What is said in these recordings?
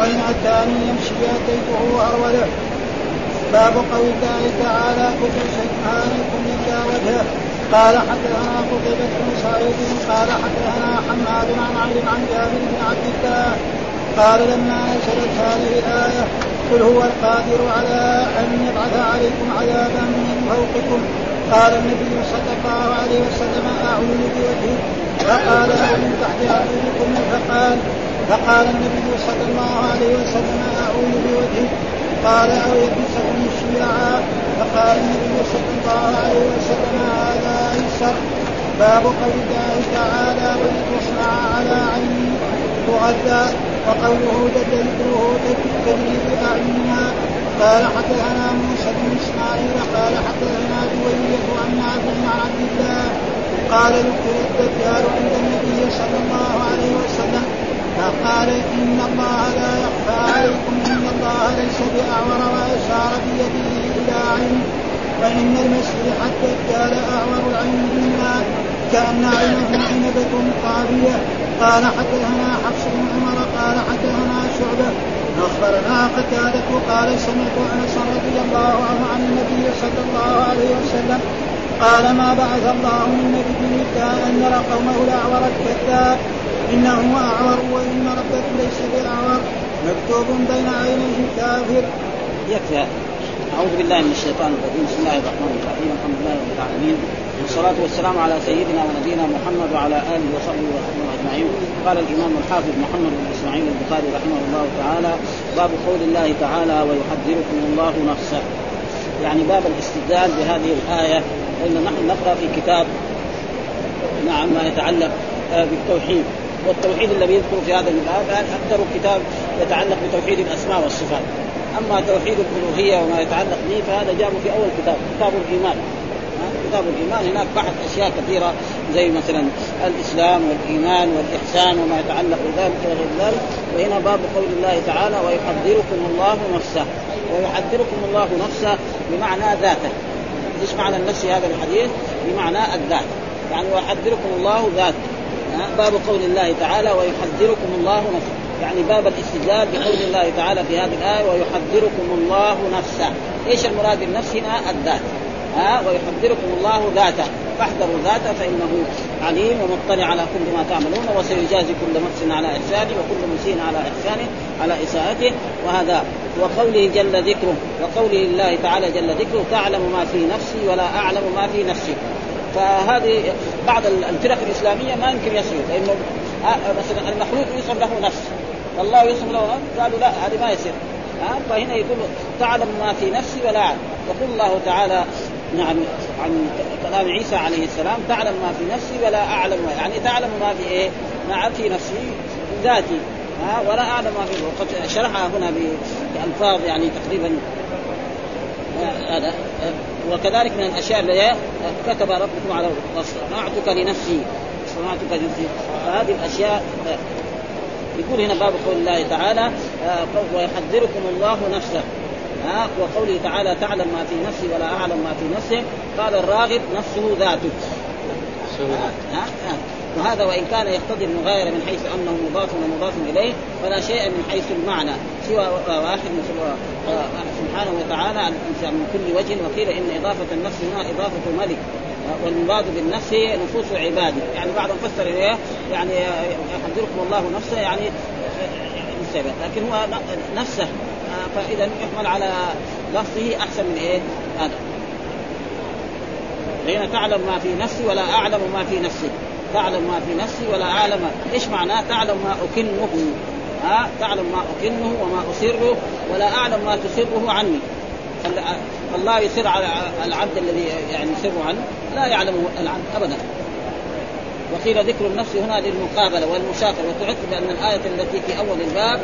وإن أتاني يمشي أتيته هروله باب قول الله تعالى كل شيء عليكم إلا وجهه قال حدثنا قتيبة بن سعيد قال حدثنا حماد عن علي عن جابر بن عبد الله. قال لما نزلت هذه الآية قل هو القادر على أن يبعث عليكم عذابا من فوقكم. قال النبي صلى الله عليه وسلم أعوذ بوجهه فقال من تحت أرجلكم. فقال فقال النبي صلى الله عليه وسلم أعوذ بوجهه قال أو يلبسكم شيعا فقال النبي صلى الله عليه وسلم هذا أيسر. باب قول الله تعالى ولتصنع على عيني تغذى وقوله ذكره تجري باعيننا قال حدثنا موسى بن إسماعيل قال حدثنا جويرية عن عن عبد الله قال ذكر الدجال عند النبي صلى الله عليه وسلم فقال إن الله لا يخفى عليكم إن الله ليس بأعور وأشار بيده إلى عين وان المسيح الدجال أعور العين منا كأن عينه عنبة قابية. قال حدثنا حفص بن عمر قال حدثنا شعبة أخبرنا قتادة قال سمعت أنس رضي الله عنه عن النبي صلى الله عليه وسلم قال ما بعث الله من نبي إلا أن يرى قومه الأعور الكذاب. إنه أعور وإن ربك ليس بأعور مكتوب بين عينيه كافر. يكفي. أعوذ بالله من الشيطان الرجيم. بسم الله الرحمن الرحيم. الحمد لله رب العالمين. والصلاة والسلام على سيدنا ونبينا محمد وعلى آله وصحبه وسلم أجمعين. قال الإمام الحافظ محمد بن إسماعيل البخاري رحمه الله تعالى باب قول الله تعالى ويحذركم الله نفسه يعني باب الاستدلال بهذه الآية فإن نحن نقرأ في كتاب نعم ما يتعلق بالتوحيد. والتوحيد الذي يذكر في هذا الباب أكثر كتاب يتعلق بتوحيد الأسماء والصفات؟ أما توحيد الألوهية وما يتعلق به فهذا جابه في أول كتاب كتاب الإيمان. كتاب الإيمان. هناك بحث أشياء كثيرة زي مثلا الإسلام والإيمان والإحسان وما يتعلق بذلك وغير ذلك. وهنا باب قول الله تعالى ويحذركم الله نفسه. ويحذركم الله نفسه بمعنى ذاته. إيش معنى النفس هذا الحديث؟ بمعنى الذات. يعني ويحذركم الله ذاته. باب قول الله تعالى ويحذركم الله نفسه. يعني باب الاستدلال بقول الله تعالى في هذه الآية ويحذركم الله نفسه. إيش المراد بالنفس هنا؟ الذات. ها؟ ويحذركم الله ذاته. فاحذروا ذاته فإنه عليم ومطلع على كل ما تعملون وسيجازي كل نفس على إحسانه وكل مسيء على إحسانه على إساءته. وهذا وقوله جل ذكره. وقوله الله تعالى جل ذكره تعلم ما في نفسي ولا أعلم ما في نفسك. فهذه بعض الفرق الإسلامية ما يمكن يصلوا لأنه مثلا المخلوق يوصف له نفس. والله يوصف له نفس قالوا لا هذه ما يصير. فهنا يقول تعلم ما في نفسي ولا أعلم. يقول الله تعالى نعم عن كلام عيسى عليه السلام تعلم ما في نفسي ولا أعلم. يعني تعلم ما في إيه؟ ما في نفسي ذاتي. ها ولا أعلم ما في وقد شرحها هنا بألفاظ يعني تقريبا هذا. وكذلك من الأشياء اللي كتب ربكم على صنعتك لنفسي. صنعتك لنفسي. فهذه الأشياء يقول هنا باب قول الله تعالى ويحذركم الله نفسه. ها وقوله تعالى تعلم ما في نفسي ولا أعلم ما في نفسه قال الراغب نفسه ذاته. ها؟ وهذا وإن كان يقتضي المغايرة من حيث أنه مضاف ومضاف إليه فلا شيء من حيث المعنى. سوى واحد سبحانه وتعالى الإنسان من كل وجه وقيل إن إضافة النفس هنا إضافة ملك. والمراد بالنفس نفوس عباده. يعني بعضهم فسر إيه يعني يحذركم الله نفسه يعني لكن هو نفسه. فإذا يحمل على لفظه أحسن من إيه؟ هذا. حين تعلم ما في نفسي ولا أعلم ما في نفسك تعلم ما في نفسي ولا أعلم إيش معناه تعلم ما أكنه. ها تعلم ما أكنه وما اسره ولا أعلم ما تسره عني. فالله يسر على العبد الذي يعني يسر عنه لا يعلمه العبد ابدا. وقيل ذكر النفس هنا للمقابلة والمشاكله وتعد بان الآية التي في أول الباب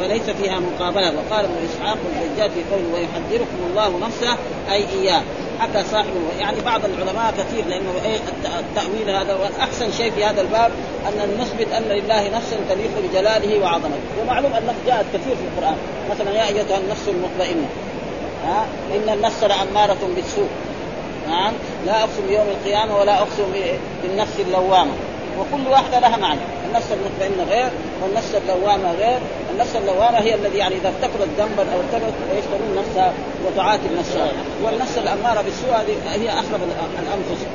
فليس فيها مقابلة. وقال ابن إسحاق والزجاج في قوله ويحذركم الله نفسه أي إياه. حكى صاحبه يعني بعض العلماء كثير لأنه إيه التأويل هذا وأحسن شيء في هذا الباب أن نثبت أن لله نفسا تليق بجلاله وعظمته. ومعلوم أن جاءت كثير في القرآن. مثلا يا أيتها النفس المطمئنة ها إن النفس لأمارة بالسوء. نعم لا أقسم بيوم القيامة ولا أقسم بالنفس اللوامة. وكل واحدة لها معنى. النفس المطمئنة غير والنفس اللوامة غير. النفس اللوامة هي الذي يعني إذا ارتكبت ذنبا أو ارتكبت يشترون نفسها وتعاتب نفسها. والنفس الأمارة بالسوء هي أخرب الأنفس.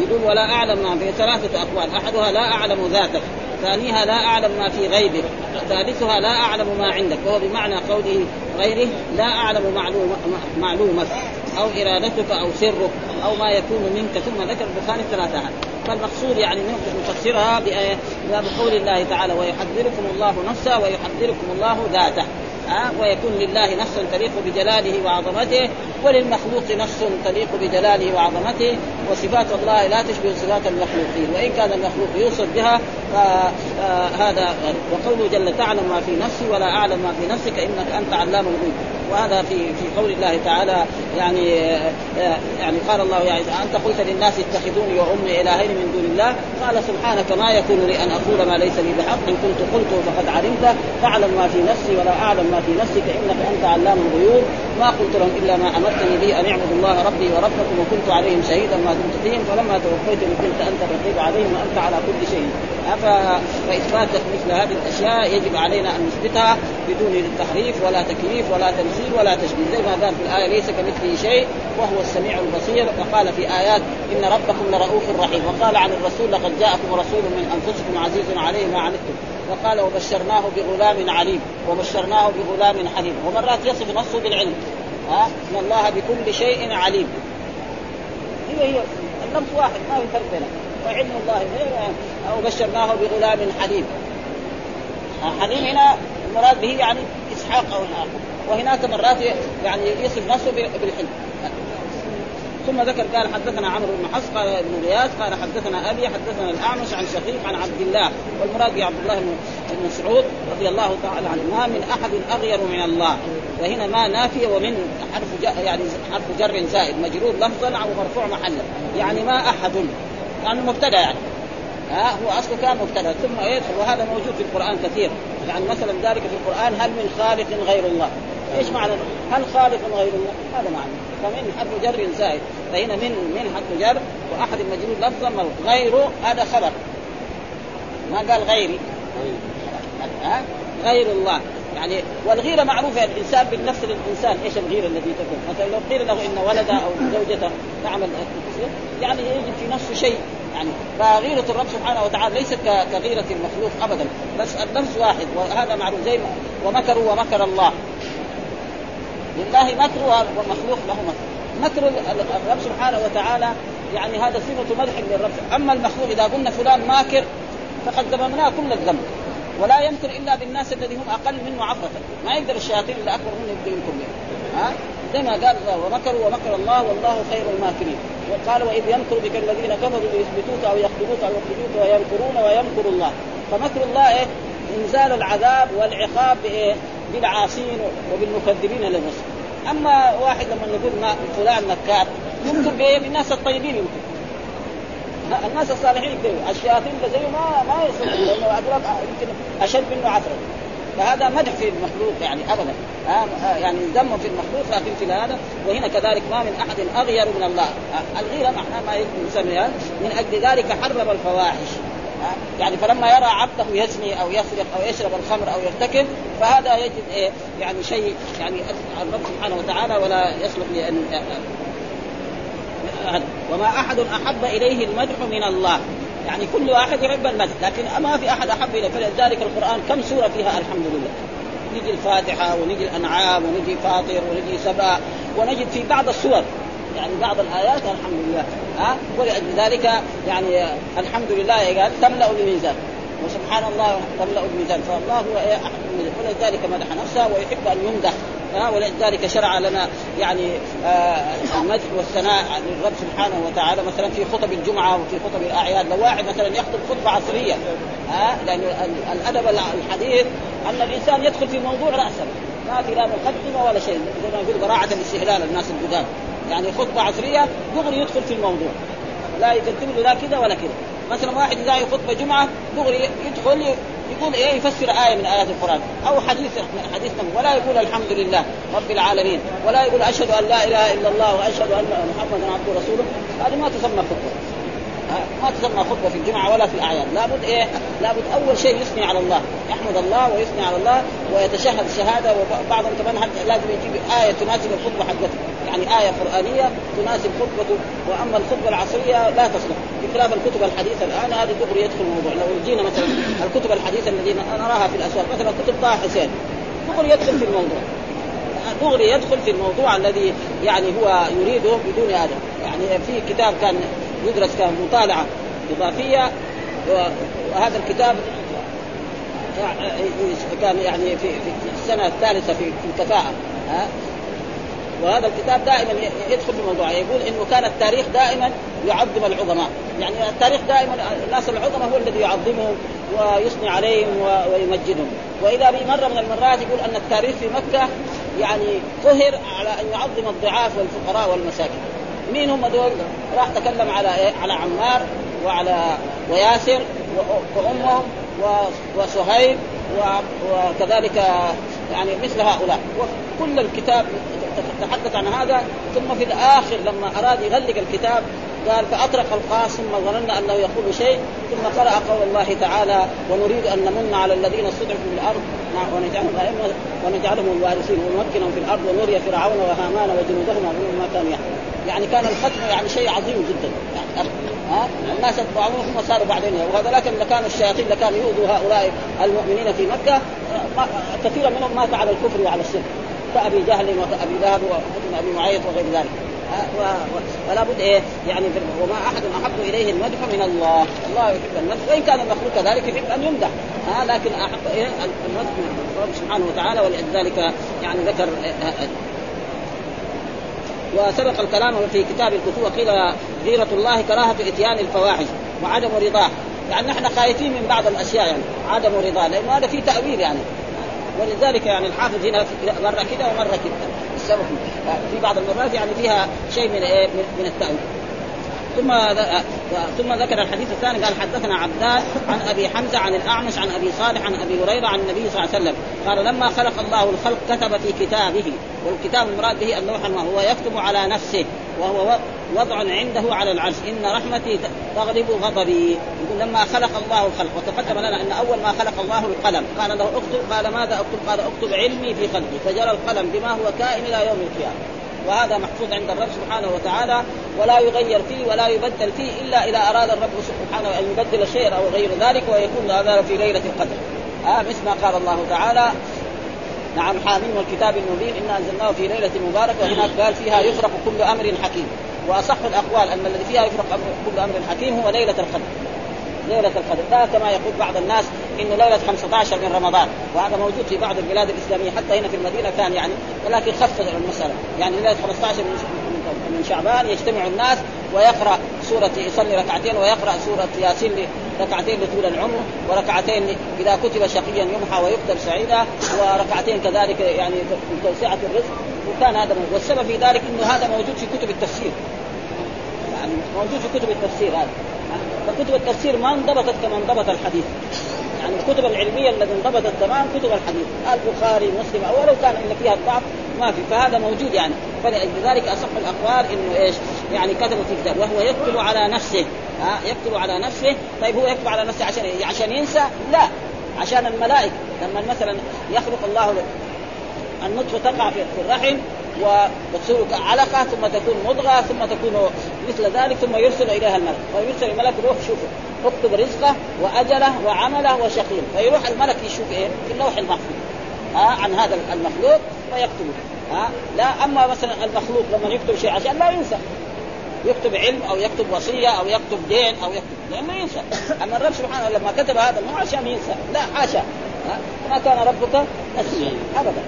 يقول ولا أعلم ما في ثلاثة أقوال. أحدها لا أعلم ذاتك. ثانيها لا أعلم ما في غيبك. ثالثها لا أعلم ما عندك. وهو بمعنى قوله غيره لا أعلم معلوم معلومك. أو إرادتك أو سرك أو ما يكون منك ثم ذكر البخاري ثلاثة فالمقصود يعني نفسرها بقول الله تعالى ويحذركم الله نفسه ويحذركم الله ذاته. ويكون لله نفس تليق بجلاله وعظمته وللمخلوق نفس تليق بجلاله وعظمته وصفات الله لا تشبه صفات المخلوقين وإن كان المخلوق يوصف بها فهذا وقوله جل تعلم ما في نفسي ولا أعلم ما في نفسك إنك أنت علام الغيوب. وهذا في في قول الله تعالى يعني يعني قال الله يعني أنت قلت للناس اتخذوني وأمي إلهين من دون الله. قال سبحانك ما يكون لي أن أقول ما ليس لي بحق إن كنت قلته فقد علمت تعلم ما في نفسي ولا أعلم ما في نفسك إنك أنت علام الغيوب. ما قلت لهم إلا ما أمرتني به أن اعبدوا الله ربي وربكم وكنت عليهم شهيدا ما دمت فيهم. فلما توفيتني كنت أنت الرقيب عليهم وأنت على كل شيء. فإثبات مثل هذه الأشياء يجب علينا أن نثبتها بدون تحريف ولا تكييف ولا تمثيل ولا تشبيه زي ما قال في الآية ليس كمثله شيء وهو السميع البصير. وقال في آيات إن ربكم لرؤوف رحيم. وقال عن الرسول لقد جاءكم رسول من أنفسكم عزيز عليه ما عنتم. وقال وبشرناه بغلام عليم وبشرناه بغلام حليم. ومرات يصف نفسه بالعلم. ها؟ إن الله بكل شيء عليم. هي هي النفس واحد ما في فرق بينهم. وعلم الله غير أو بشرناه بغلام حليم. حليم هنا المراد به يعني إسحاق أو الآخر. وهناك مرات يعني يصف نفسه بالحلم. ثم ذكر قال حدثنا عمرو بن حفص قال ابن غياث قال حدثنا أبي حدثنا الأعمش عن شقيق عن عبد الله والمراد بعبد الله بن مسعود رضي الله تعالى عنه ما من أحد أغير من الله. وهنا ما نافية ومن حرف يعني حرف جر زائد مجرور لفظا أو مرفوع محلا. يعني ما أحد. يعني مبتدأ يعني. ها هو أصله كان مبتدأ. ثم يدخل وهذا موجود في القرآن كثير. يعني مثلا ذلك في القرآن هل من خالق غير الله؟ إيش معنى؟ هل خالق غير الله؟ هذا معنى. فمن حرف جر زائد. فهنا من من حرف جر؟ وأحد المجرور لفظا غيره هذا خبر. ما قال غيري ها؟ غير الله. يعني والغيرة معروفة الإنسان بالنفس الإنسان إيش الغيرة التي تكون؟ مثلا لو قيل له إن ولده أو زوجته تعمل يعني يجد في نفسه شيء. يعني فغيرة الرب سبحانه وتعالى ليست كغيرة المخلوق أبدا. بس النفس واحد وهذا معروف زي ومكروا ومكر الله. لله مكر والمخلوق له مكر. مكر الرب سبحانه وتعالى يعني هذا صفة مدح للرب. أما المخلوق إذا قلنا فلان ماكر فقد ذممناه كل الذنب. ولا يمكر إلا بالناس الذين هم أقل منه عفره ما يقدر الشياطين اللي أكبر منه يبدو يمكر ها؟ زي ما قال ومكروا ومكر الله والله خير الماكرين. وقال وإذ يمكر بك الذين كفروا ليثبتوك أو يقتلوك أو يخرجوك ويمكرون ويمكر الله. فمكر الله إيه؟ إنزال العذاب والعقاب بإيه؟ بالعاصين وبالمكذبين للرسل. أما واحد لما نقول ما فلان نكات يمكر بإيه؟ بالناس الطيبين يمكر. الناس الصالحين يكذبوا الشياطين زيه ما ما يصدقوا لأنه يمكن أشد منه عثره فهذا مدح في المخلوق يعني ابدا آه يعني ذم في المخلوق لكن في هذا وهنا كذلك ما من احد اغير من الله آه الغيره معناه ما يسمى من أجل ذلك حرم الفواحش يعني فلما يرى عبده يزني أو يسرق أو يشرب الخمر أو يرتكب فهذا يجد إيه يعني شيء يعني الرب سبحانه وتعالى ولا يصلح لأن وما احد احب اليه المدح من الله يعني كل واحد يحب المدح لكن ما في أحد أحب إليه. فلذلك القرآن كم سورة فيها؟ الحمد لله نجي الفاتحة ونجي الأنعام ونجي فاطر ونجي سبأ ونجد في بعض السور. يعني بعض الآيات الحمد لله ها؟ ولأجل ذلك يعني الحمد لله قال تملأ الميزان وسبحان الله تملا الميزان. فالله هو أحد الميزان. ولذلك مدح نفسه ويحب أن يمدح. ولذلك شرع لنا يعني آه المدح والثناء للرب سبحانه وتعالى. مثلا في خطب الجمعة وفي خطب الأعياد لو واحد مثلا يخطب خطبة عصرية. ها لأن الأدب الحديث أن الإنسان يدخل في موضوع راسا. ما في لا مقدمة ولا شيء. زي ما يقول براعة الاستهلال الناس القدام يعني خطبة عصرية دغري يدخل في الموضوع. لا يقدم له لا كذا ولا كذا. مثلا واحد اذا خطبه جمعة دغري يدخل يقول إيه يفسر آية من آيات القرآن. أو حديث حديث ولا يقول الحمد لله رب العالمين. ولا يقول أشهد أن لا إله إلا الله وأشهد أن محمدا عبده ورسوله. هذه ما تسمى خطبة. ما تسمى خطبة في الجمعة ولا في الأعياد. لابد إيه؟ لابد أول شيء يثني على الله يحمد الله ويثني على الله ويتشهد شهادة وبعضهم كمان لازم يجيب آية تناسب الخطبة حقته. يعني آية قرآنية تناسب خطبته وأما الخطبة العصرية لا تصلح. بخلاف الكتب الحديثة الآن هذه دغري يدخل الموضوع. لو جينا مثلا الكتب الحديثة التي نراها في الأسواق مثلا كتب طه حسين دغري يدخل في الموضوع. دغري يدخل في الموضوع الذي يعني هو يريده بدون ادب يعني في كتاب كان يدرس كمطالعه إضافية وهذا الكتاب كان يعني في السنة الثالثة في الكفاءة ها؟ وهذا الكتاب دائما يدخل في الموضوع يقول إنه كان التاريخ دائما يعظم العظماء. يعني التاريخ دائما الناس العظماء هو الذي يعظمهم ويثني عليهم ويمجدهم. وإذا مرة من المرات يقول أن التاريخ في مكة يعني قهر على أن يعظم الضعاف والفقراء والمساكين. مين هم دول؟ راح تكلم على إيه؟ على عمار وعلى وياسر وأمهم وصهيب وكذلك يعني مثل هؤلاء وكل الكتاب تحدث عن هذا ثم في الآخر لما أراد يغلق الكتاب قال فأطرق القاص ثم ظننا أنه يقول شيء ثم قرأ قول الله تعالى ونريد أن نمن على الذين استضعفوا في الأرض ونجعلهم أئمة ونجعلهم الوارثين ونمكنهم في الأرض ونري فرعون وهامان وجنودهما ما كانوا يحكمون يعني كان الختم يعني شيء عظيم جدا. يعني ها؟ الناس اتبعوهم ثم صاروا بعدين. وهذا لكن كانوا الشياطين اللي كانوا يؤذوا هؤلاء المؤمنين في مكة. كثيرا منهم مات على الكفر وعلى الشرك. كابي جهل وأبي لهب وابن أبي معيط وغير ذلك. فلا بد إيه؟ يعني وما أحد أحب إليه المدح من الله، الله يحب المدح وإن كان المخلوق كذلك يحب أن يمدح، ها؟ لكن أحب إيه؟ المدح من الله سبحانه وتعالى. ولذلك يعني ذكر وسبق الكلام في كتاب الكتب وقيل غيرة الله كراهة إتيان الفواحش وعدم رضاه. يعني نحن خايفين من بعض الأشياء يعني عدم رضاه لأنه هذا في تأويل يعني. ولذلك يعني الحافظ هنا مرة كده ومرة كده. السبب في بعض المرات يعني فيها شيء من إيه من التأويل. ثم ثم ذكر الحديث الثاني قال حدثنا عبدان عن أبي حمزة عن الأعمش عن أبي صالح عن أبي هريرة عن النبي صلى الله عليه وسلم قال لما خلق الله الخلق كتب في كتابه والكتاب المراد به اللوح وهو يكتب على نفسه وهو وضع عنده على العرش إن رحمتي تغلب غضبي. يقول لما خلق الله الخلق وتقدم لنا أن أول ما خلق الله القلم قال له اكتب قال ماذا اكتب؟ قال اكتب علمي في قلبي فجرى القلم بما هو كائن إلى يوم القيامة. وهذا محفوظ عند الرب سبحانه وتعالى ولا يغير فيه ولا يبدل فيه إلا إذا أراد الرب سبحانه أن يبدل شيئا أو غير ذلك ويكون هذا في ليلة القدر. آه مثل ما قال الله تعالى نعم حامين والكتاب المبين إنا أنزلناه في ليلة مباركة وهناك قال فيها يفرق كل أمر حكيم. وأصح الأقوال أن الذي فيها يفرق كل أمر حكيم هو ليلة القدر. ليلة القدر. لا كما يقول بعض الناس انه ليلة 15 من رمضان وهذا موجود في بعض البلاد الإسلامية حتى هنا في المدينة كان يعني ولكن خفف المسألة. يعني ليلة 15 من شعبان يجتمع الناس ويقرأ سورة يصلي ركعتين ويقرأ سورة ياسين ركعتين لطول العمر وركعتين إذا كتب شقيا يمحى ويكتب سعيدا وركعتين كذلك يعني توسعة الرزق. وكان هذا موجود. والسبب في ذلك إنه هذا موجود في كتب التفسير. يعني موجود في كتب التفسير هذا. فكتب التفسير ما انضبطت كما انضبط الحديث. يعني الكتب العلمية التي انضبطت تمام كتب الحديث البخاري مسلم أو ولو كان إن فيها الضعف ما في فهذا موجود يعني. فلذلك أصح الأقوال إنه إيش؟ يعني كتب في كتاب وهو يكتب على نفسه. ها؟ يكتب على نفسه. طيب هو يكتب على نفسه عشان إيه؟ عشان ينسى؟ لا. عشان الملائكة. لما مثلا يخلق الله النطفة تقع في الرحم وتصير علقة ثم تكون مضغة ثم تكون مثل ذلك ثم يرسل إليها الملك. ويرسل الملك يروح شوفه اكتب رزقه وأجله وعمله وشقيه فيروح الملك يشوف إيه؟ في اللوح المحفوظ ها عن هذا المخلوق فيكتبه ها لا أما مثلا المخلوق لما يكتب شيء عشان لا ينسى. يكتب علم أو يكتب وصية أو يكتب دين أو يكتب لأنه ينسى. أما الرب سبحانه لما كتب هذا مو عشان ينسى لا حاشا ما كان ربك نسيا ابدا.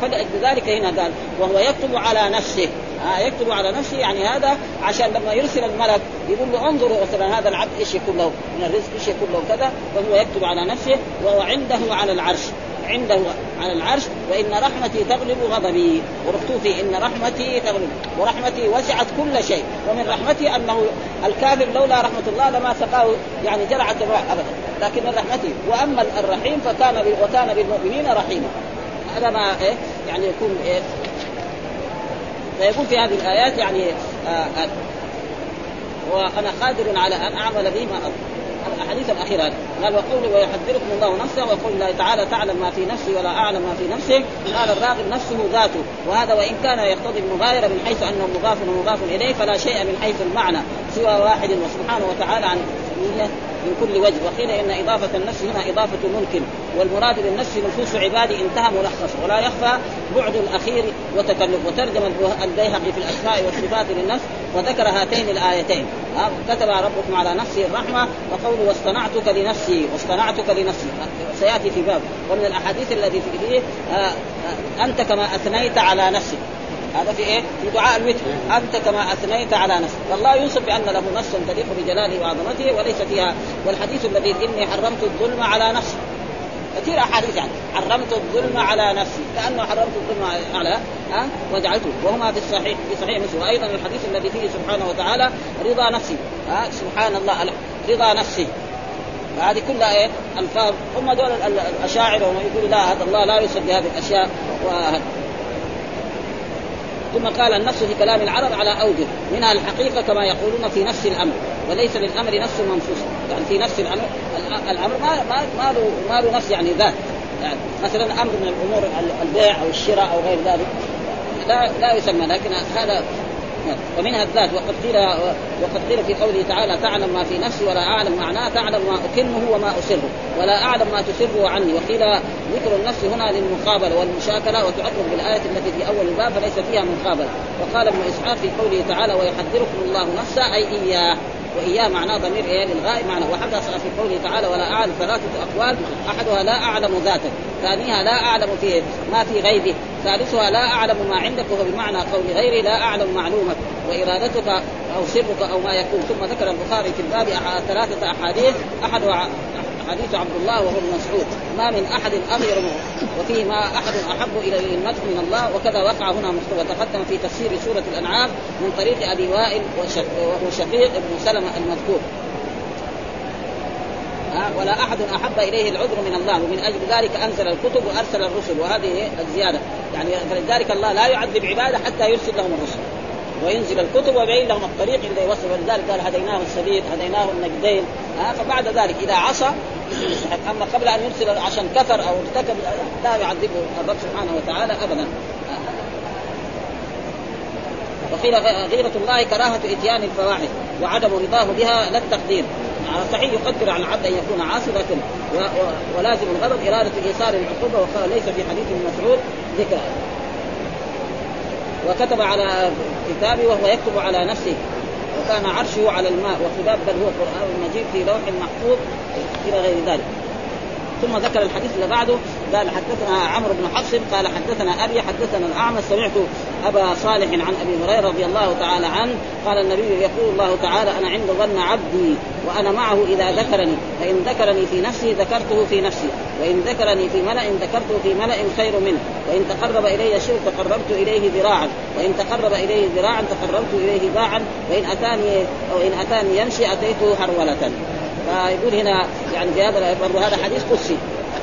فلذلك هنا قال وهو يكتب على نفسه. يكتب على نفسه يعني هذا عشان لما يرسل الملك يقول له انظروا مثلا هذا العبد إيش يكون له؟ من الرزق إيش يكون له كذا؟ وهو يكتب على نفسه وهو عنده على العرش. عنده على العرش وإن رحمتي تغلب غضبي. وركتوا في إن رحمتي تغلب. ورحمتي وسعت كل شيء. ومن رحمتي أنه الكافر لولا رحمة الله لما سقاه يعني جرعه ماء أبدا. لكن من رحمته وأما الرحيم فكان وكان بالمؤمنين رحيما. هذا ما إيه يعني يكون إيه فيكون في هذه الآيات يعني آه آه وأنا قادر على أن أعمل به ما الاحاديث الاخيره قال وقوله ويحذركم الله نفسه ويقول الله تعالى تعلم ما في نفسي ولا أعلم ما في نفسك قال الراغب نفسه ذاته. وهذا وإن كان يقتضي المغايرة من حيث أنه مضاف ومضاف إليه فلا شيء من حيث المعنى سوى واحد وسبحانه وتعالى عن من كل وجه وقيل إن إضافة النفس هنا إضافة ممكن والمراد بالنفس نفوس عبادي انتهى ملخص ولا يخفى بعد الأخير وتكلف. وترجم البيهقي في الأسماء والصفات للنفس وذكر هاتين الآيتين. كتب ربكم على نفسه الرحمة وقوله واصطنعتك لنفسي واصطنعتك لنفسي سيأتي في باب. ومن الأحاديث التي فيه آه أنت كما أثنيت على نفسك. هذا في إيه؟ في دعاء الوتر. أنت كما أثنيت على نفسك، فالله يوصف بأن له نفسا تليق بجلاله وعظمته وليس فيها. والحديث الذي إني حرمت الظلم على نفسي. كثير أحاديث يعني. حرمت الظلم على نفسي. كأنه حرمت الظلم على ها؟ وجعلته. وهما في الصحيح في صحيح مسلم. وأيضا الحديث الذي فيه سبحانه وتعالى رضا نفسي. ها؟ سبحان الله. رضا نفسي. فهذه كلها إيه؟ ألفاظ. هم دول الأشاعرة وما يقولوا لا هذا الله لا يوصف بهذه الأشياء. وهذا. ثم قال النفس في كلام العرب على أوجه. منها الحقيقة كما يقولون في نفس الأمر وليس للأمر نفس منفوس. يعني في نفس الأمر الأمر ما ما ما له ما له نفس يعني ذات. يعني مثلا أمر من الأمور البيع أو الشراء أو غير ذلك. لا لا يسمى لكن هذا ومنها الذات. وقد قيل وقد قيل في قوله تعالى تعلم ما في نفسي ولا أعلم معناه تعلم ما اكنه وما اسره ولا أعلم ما تسره عني. وقيل ذكر النفس هنا للمقابلة والمشاكلة وتعرف بالآية التي في أول الباب فليس فيها مقابلة. وقال ابن إسحاق في قوله تعالى ويحذركم الله نفسه أي إياه. وإياه معناه ضمير إيه للغائب. معناه وحدث في قوله تعالى ولا أعلم ثلاثة أقوال أحدها لا أعلم ذاته ثانيها لا أعلم في ما في غيبه ثالثها لا أعلم ما عندك وهو بمعنى قول غيري لا أعلم معلومك وإرادتك أو سرك أو ما يكون. ثم ذكر البخاري في الباب ثلاثة أحاديث أحدها حديث عبد الله وهو ابن مسعود. ما من أحد أغير وفيه ما أحد أحب إلى المدح من الله وكذا وقع هنا وتقدم في تفسير سورة الأنعام من طريق أبي وائل وهو شقيق بن سلمة المذكور. ولا أحد أحب إليه العذر من الله ومن أجل ذلك أنزل الكتب وأرسل الرسل. وهذه الزيادة. يعني فلذلك الله لا يعذب عباده حتى يرسل لهم الرسل. وينزل الكتب ويبين لهم الطريق اللي يوصل ولذلك قال هديناه السبيل هديناه النجدين. فبعد ذلك إذا عصى أما قبل أن يرسل عشان كفر أو ارتكب لا يعذبه الرب سبحانه وتعالى ابدا. وقيل غيرة الله كراهة إتيان الفواحش وعدم رضاه بها لا التقدير. صحيح يقدر على العبد أن يكون عاصي لكن ولازم الغضب إرادة إيصال العقوبة وقال ليس في حديث ابن مسعود ذكر. وكتب على كتابه وهو يكتب على نفسه. وكان عرشه على الماء وخباب بل هو قرآن مجيد في لوح محفوظ. إلى غير ذلك. ثم ذكر الحديث اللي بعده قال حدثنا عمرو بن حفص قال حدثنا أبي حدثنا الاعمى سمعت أبا صالح عن أبي هريرة رضي الله تعالى عنه قال النبي يقول الله تعالى أنا عند ظن عبدي وأنا معه إذا ذكرني فإن ذكرني في نفسي ذكرته في نفسي وإن ذكرني في ملأ ذكرته في ملأ خير منه وإن تقرب إلي شيء تقربت إليه ذراعا وإن تقرب اليه ذراعا تقربت إليه باعا وإن أتاني أو إن أتاني يمشي أتيته هروله فيقول هنا يعني في هذا برضه هذا حديث قدسي.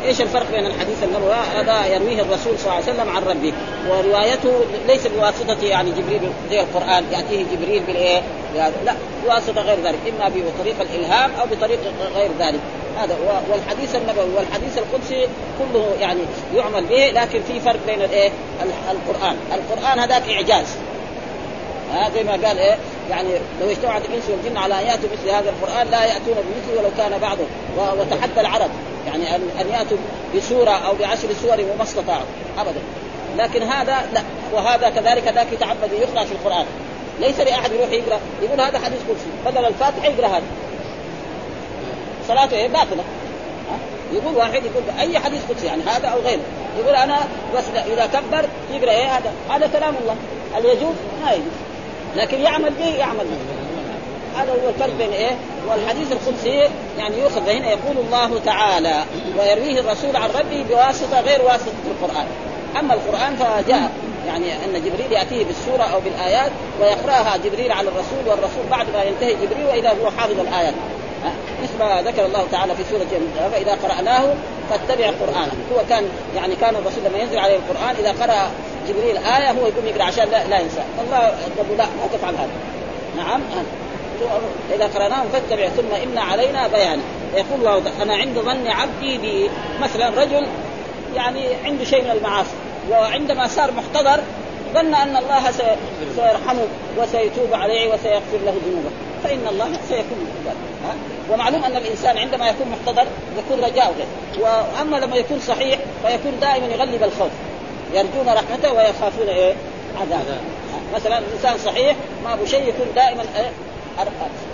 إيش الفرق بين الحديث النبوي هذا يرويه الرسول صلى الله عليه وسلم عن ربه. وروايته ليس بواسطة يعني جبريل زي القرآن يأتيه جبريل بالإيه؟ لا بواسطة غير ذلك. إما بطريق الإلهام أو بطريق غير ذلك. هذا والحديث النبوي والحديث القدسي كله يعني يعمل به لكن في فرق بين الإيه؟ القرآن، القرآن هذاك إعجاز. ها زي ما قال إيه؟ يعني لو اجتمعت الإنس والجن على أن يأتوا مثل هذا القرآن لا يأتون بمثله ولو كان بعضهم. وتحدى العرب. يعني ان أن يأتوا بسورة أو بعشر سور وما استطاعوا. ابدا. لكن هذا لا. وهذا كذلك ذاك يتعبد يقرا في القرآن. ليس لأحد يروح يقرأ. يقول هذا حديث قدسي. بدل الفاتحة يقرأ هذا. صلاته إيه باطلة. يقول واحد يقول أي حديث قدسي؟ يعني هذا أو غيره. يقول أنا بس إذا كبر يقرأ إيه هذا؟ هذا كلام الله. هل يجوز؟ ما يجوز. لكن يعمل به يعمل به هذا هو الفرق بين إيه؟ والحديث القدسي يعني يؤخذ هنا يقول الله تعالى ويرويه الرسول عن ربه بواسطة غير واسطة القرآن. أما القرآن فجاء يعني أن جبريل يأتيه بالسورة أو بالآيات ويقرأها جبريل على الرسول والرسول بعد ما ينتهي جبريل وإذا هو حافظ الايات. مثل ما ذكر الله تعالى في سورة فإذا قرأناه فاتبع قرانه هو كان يعني كان الرسول لما ينزل عليه القرآن إذا قرأ جبريل آية هو يقوم يقرأ عشان لا, لا ينسى. الله يقول لا ما تفعل هذا. نعم إذا قرأناه فاتبع ثم إن علينا بيانه يقول الله أنا عند ظن عبدي بي مثلا رجل يعني عنده شيء من المعاصي وعندما صار محتضر ظن أن الله سيرحمه وسيتوب عليه وسيغفر له ذنوبه. فإن الله سيكون ذلك ومعلوم أن الإنسان عندما يكون محتضر يكون رجاء وأما لما يكون صحيح فيكون دائما يغلب الخوف. يرجون رحمته ويخافون إيه؟ عذابه. مثلا الانسان صحيح ما أبو شيء يكون دائما إيه؟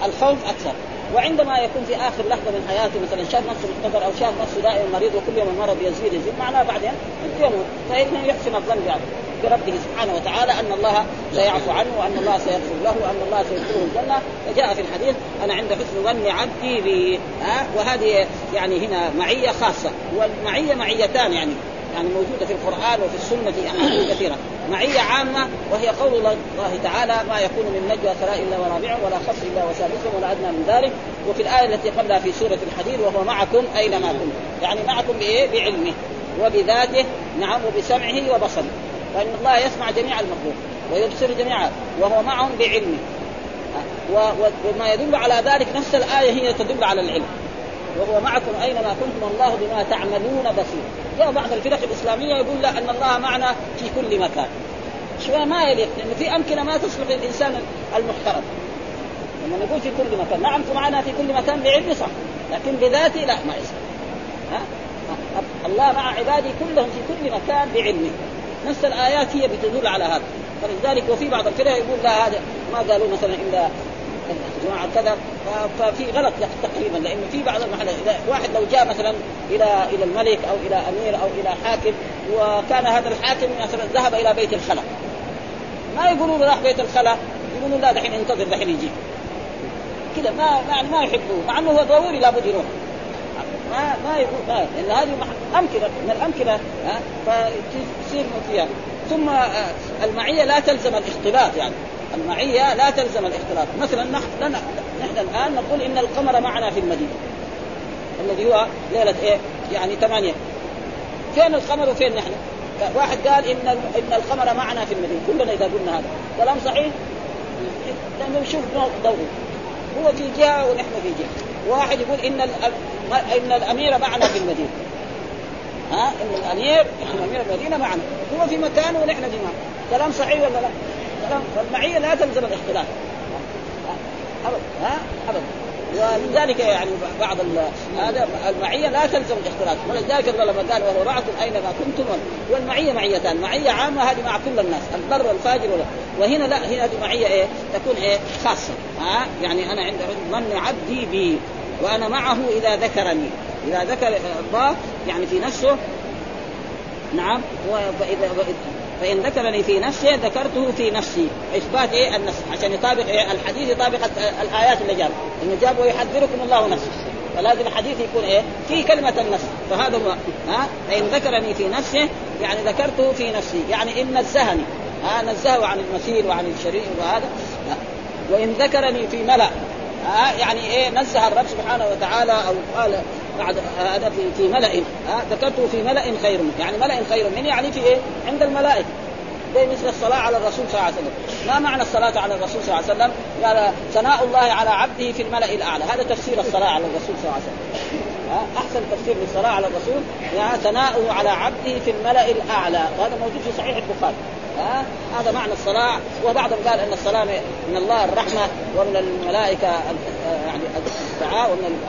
الخوف أكثر. وعندما يكون في آخر لحظة من حياته مثلا شاف نفسه محتضر أو شاف نفسه دائما مريض وكل يوم المرض يزيد يزيد معناه بعدين يموت فإنه يحسن الظن بربه سبحانه وتعالى أن الله سيعفو عنه وأن الله سيغفر له وأن الله سيدخله الجنة. فجاء في الحديث أنا عند حسن ظن عبدي بي ها؟ وهذه يعني هنا معية خاصة والمعية معيتان يعني. يعني موجودة في القرآن وفي السنة يعني كثيرة. معية عامة وهي قول الله تعالى ما يكون من نجوى ثلاث إلا ورابع ولا خص إلا وسادسهم ولا أدنى من ذلك. وفي الآية التي قبلها في سورة الحديد وهو معكم أينما كنتم. يعني معكم بإيه؟ بعلمه وبذاته نعم وبسمعه وبصره. فإن الله يسمع جميع المخلوق ويبصر جميعا وهو معهم بعلمه. وما يدل على ذلك نفس الآية هي تدل على العلم. وهو معكم أينما كنتم الله بما تعملون بصير. جاء بعض الفرق الإسلامية يقول لا إن الله معنا في كل مكان. شوية ما يليق؟ لأنه في أمكنة ما تصلح للانسان المحترم. لما نقول في كل مكان نعم معنا في كل مكان بعلمي صح لكن بذاتي لا ما يصح ها؟ الله مع عبادي كلهم في كل مكان بعلمه. نفس الآيات هي بتدل على هذا. فلذلك وفي بعض الفرق يقول لا هذا ما قالوا مثلا إلا جماعة كذا ففي غلط تقريبا لأنه في بعض المحلات واحد لو جاء مثلا إلى إلى الملك أو إلى أمير أو إلى حاكم وكان هذا الحاكم مثلا ذهب إلى بيت الخلا. ما يقولوا له راح بيت الخلا يقولوا لا دحين انتظر دحين يجي. كذا ما يعني ما يحبوه مع إنه هو ضروري لابد يروح. ما ما يقول ما لأن هذه أمكنة من الأمكنة ها فتصير فيها ثم آه، المعية لا تلزم الاختلاط يعني. المعيه لا تلزم الاختلاط مثلا نحن نحن الآن نقول إن القمر معنا في المدينة. الذي هو ليلة إيه؟ يعني ثمانية. فين القمر وفين نحن؟ واحد قال إن إن القمر معنا في المدينة. كلنا إذا قلنا هذا. كلام صحيح؟ لأنه نشوف ضوء هو في جهة ونحن في جهة. واحد يقول إن إن الأمير معنا في المدينة. ها؟ إن الامير إحنا امير المدينة معنا. هو في مكان ونحن في مكان. كلام صحيح ولا لا؟ فالمعيه لا تلزم الاختلاف. ابدا ها؟ ابدا ولذلك يعني بعض هذا المعية لا تلزم الاختلاط ولذلك الله لما قال وهو معكم أينما كنتم. والمعية معيتان. معية عامة هذه مع كل الناس. البر والفاجر ولا وهنا لا هنا هذه معية إيه؟ تكون إيه؟ خاصة. ها؟ يعني أنا عند ظن عبدي بي وأنا معه إذا ذكرني. إذا ذكر الله يعني في نفسه. نعم. واذا فإن ذكرني في نفسه ذكرته في نفسي. إثبات إيه؟ النفس عشان يطابق إيه؟ الحديث يطابق الآيات اللي جاب انه جاب ويحذركم الله نفسه. فلازم الحديث يكون إيه؟ في كلمة النفس فهذا هو ها؟ فإن ذكرني في نفسه يعني ذكرته في نفسي. يعني إن نزهني. ها؟ نزهه عن المسير وعن الشرير وهذا. وإن ذكرني في ملأ. آه يعني إيه نزه الرب سبحانه وتعالى أو قال بعد هذا في في ملأ آه ذكرته في ملأ خير منه. يعني ملأ خير منه يعني في إيه؟ عند الملائكة. زي مثل الصلاة على الرسول صلى الله عليه وسلم. ما معنى الصلاة على الرسول صلى الله عليه وسلم؟ قال ثناء الله على عبده في الملأ الأعلى. هذا تفسير الصلاة على الرسول صلى الله عليه وسلم. أحسن تفسير للصلاة على الرسول. يعني ثناؤه على عبده في الملأ الأعلى. وهذا موجود في صحيح البخاري. ها؟ هذا معنى الصلاة. وبعضهم قال أن الصلاة من الله الرحمة ومن الملائكة يعني الدعاء ومن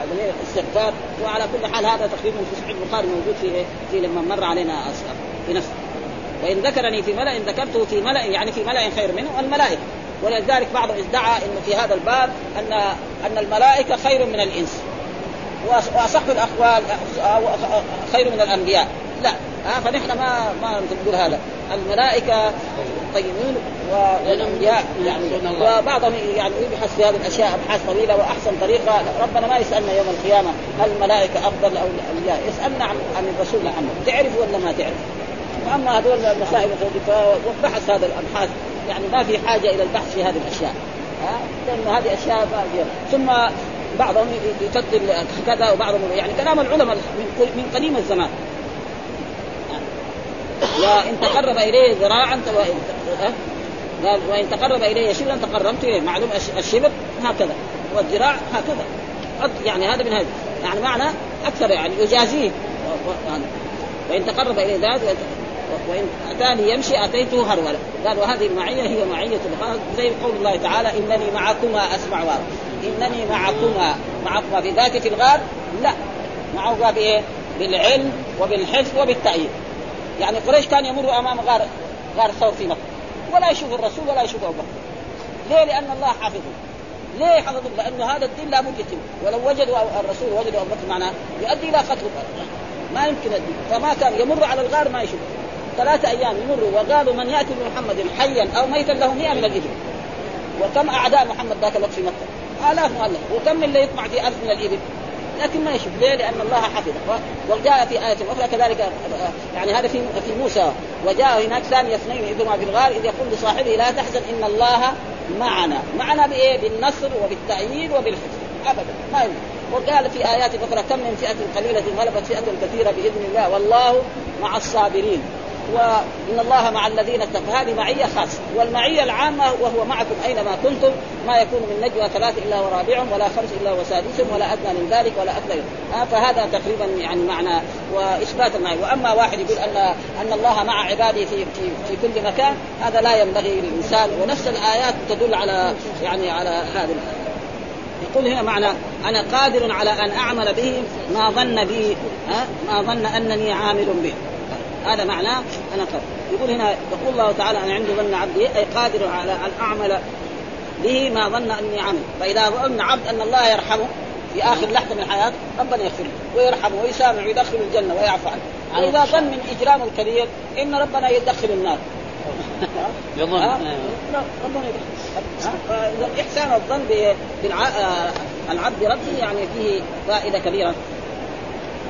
الاستغفار. وعلى كل حال هذا تقريبا في صحيح البخاري موجود في في لما مر علينا في نفسه وإن ذكرني في ملأ ذكرته في ملأ يعني في ملأ خير منه والملائكة ولذلك بعضهم ادعى انه في هذا الباب ان أن الملائكة خير من الإنس. وأصح الأقوال خير من الأنبياء. لا ها فنحن ما ما نقول هذا. الملائكة طيبين والأنبياء يعني وبعضهم يعني يبحث في هذه الأشياء أبحاث طويلة وأحسن طريقة. ربنا ما يسألنا يوم القيامة هل الملائكة أفضل أو الأنبياء يسألنا عن عن الرسول محمد تعرف ولا ما تعرف. وأما هذول المسائل فبحث هذا الأبحاث يعني ما في حاجة إلى البحث في هذه الأشياء. ها؟ لأن هذه أشياء ثم بعضهم يفضل كذا وبعضهم يعني كلام العلماء من قديم الزمان. وإن تقرب إليه ذراعا قال وإن تقرب الي شبرا تقربت إليه. معلوم الشبر هكذا والذراع هكذا. يعني هذا من هذا. يعني معنى أكثر يعني يجازيه. وإن تقرب إليه ذات وان اتاني يمشي أتيته هرولا قال وهذه المعيه هي معية زي قول الله تعالى إنني معكما أسمع وارى إنني معكما. معكما في ذاك في الغار؟ لا. معه بايه؟ بالعلم وبالحفظ وبالتأييد. يعني قريش كان يمر أمام غار غار ثور في مكة. ولا يشوف الرسول ولا يشوف أبو بكر. ليه؟ لأن الله حافظه ليه حفظهم؟ لأنه هذا الدين لابد يتم. ولو وجدوا الرسول وجدوا أبو بكر معناه يؤدي إلى قتل. ما يمكن الدين. فما كان يمر على الغار ما يشوف. ثلاثة أيام يمروا وقالوا من يأتي بمحمد حيا أو ميتا له مئة من الإبل. وكم أعداء محمد ذاك الوقت في مكة؟ آلاف مؤلف. وكم اللي يطمع في ألف من الإبل؟ لكن ما يشوف. ليه؟ لأن الله حفظه. وجاء في آية أخرى كذلك يعني هذا في في موسى. وجاء هناك ثاني اثنين إذ هما في الغار إذ يقول لصاحبه لا تحزن إن الله معنا. معنا بإيه؟ بالنصر وبالتأييد وبالحفظ. أبدا. ما يمكن. وقال في آيات أخرى كم من فئة قليلة غلبت فئة كثيرة بإذن الله. والله مع الصابرين. وإن الله مع الذين اتقوا. هذه معية خاصة. والمعية العامة وهو معكم أينما كنتم. ما يكون من نجوى ثلاث إلا ورابعهم ولا خمس إلا وسادسهم ولا أدنى من ذلك ولا أكثر آه فهذا تقريبا يعني معنى وإثبات المعية. وأما واحد يقول أن أن الله مع عباده في في في كل مكان هذا لا ينبغي للإنسان. ونفس الآيات تدل على يعني على هذه يقول هنا معنى أنا قادر على أن أعمل به ما ظن بي ما ظن أنني عامل به. هذا معناه أنا قادر يقول هنا يقول الله تعالى أنا عندي ظن عبدي أي قادر على أن أعمل به ما ظن أني عمل. فإذا ظن عبد أن الله يرحمه في آخر لحظة من حياته ربنا يغفر له ويرحمه ويسامح ويدخله الجنة ويعفو عنه. واذا ظن من اجرامه الكبير إن ربنا يدخل النار. يظن. ربنا يدخل. إحسان الظن بالعبد ربه يعني فيه فائدة كبيرة.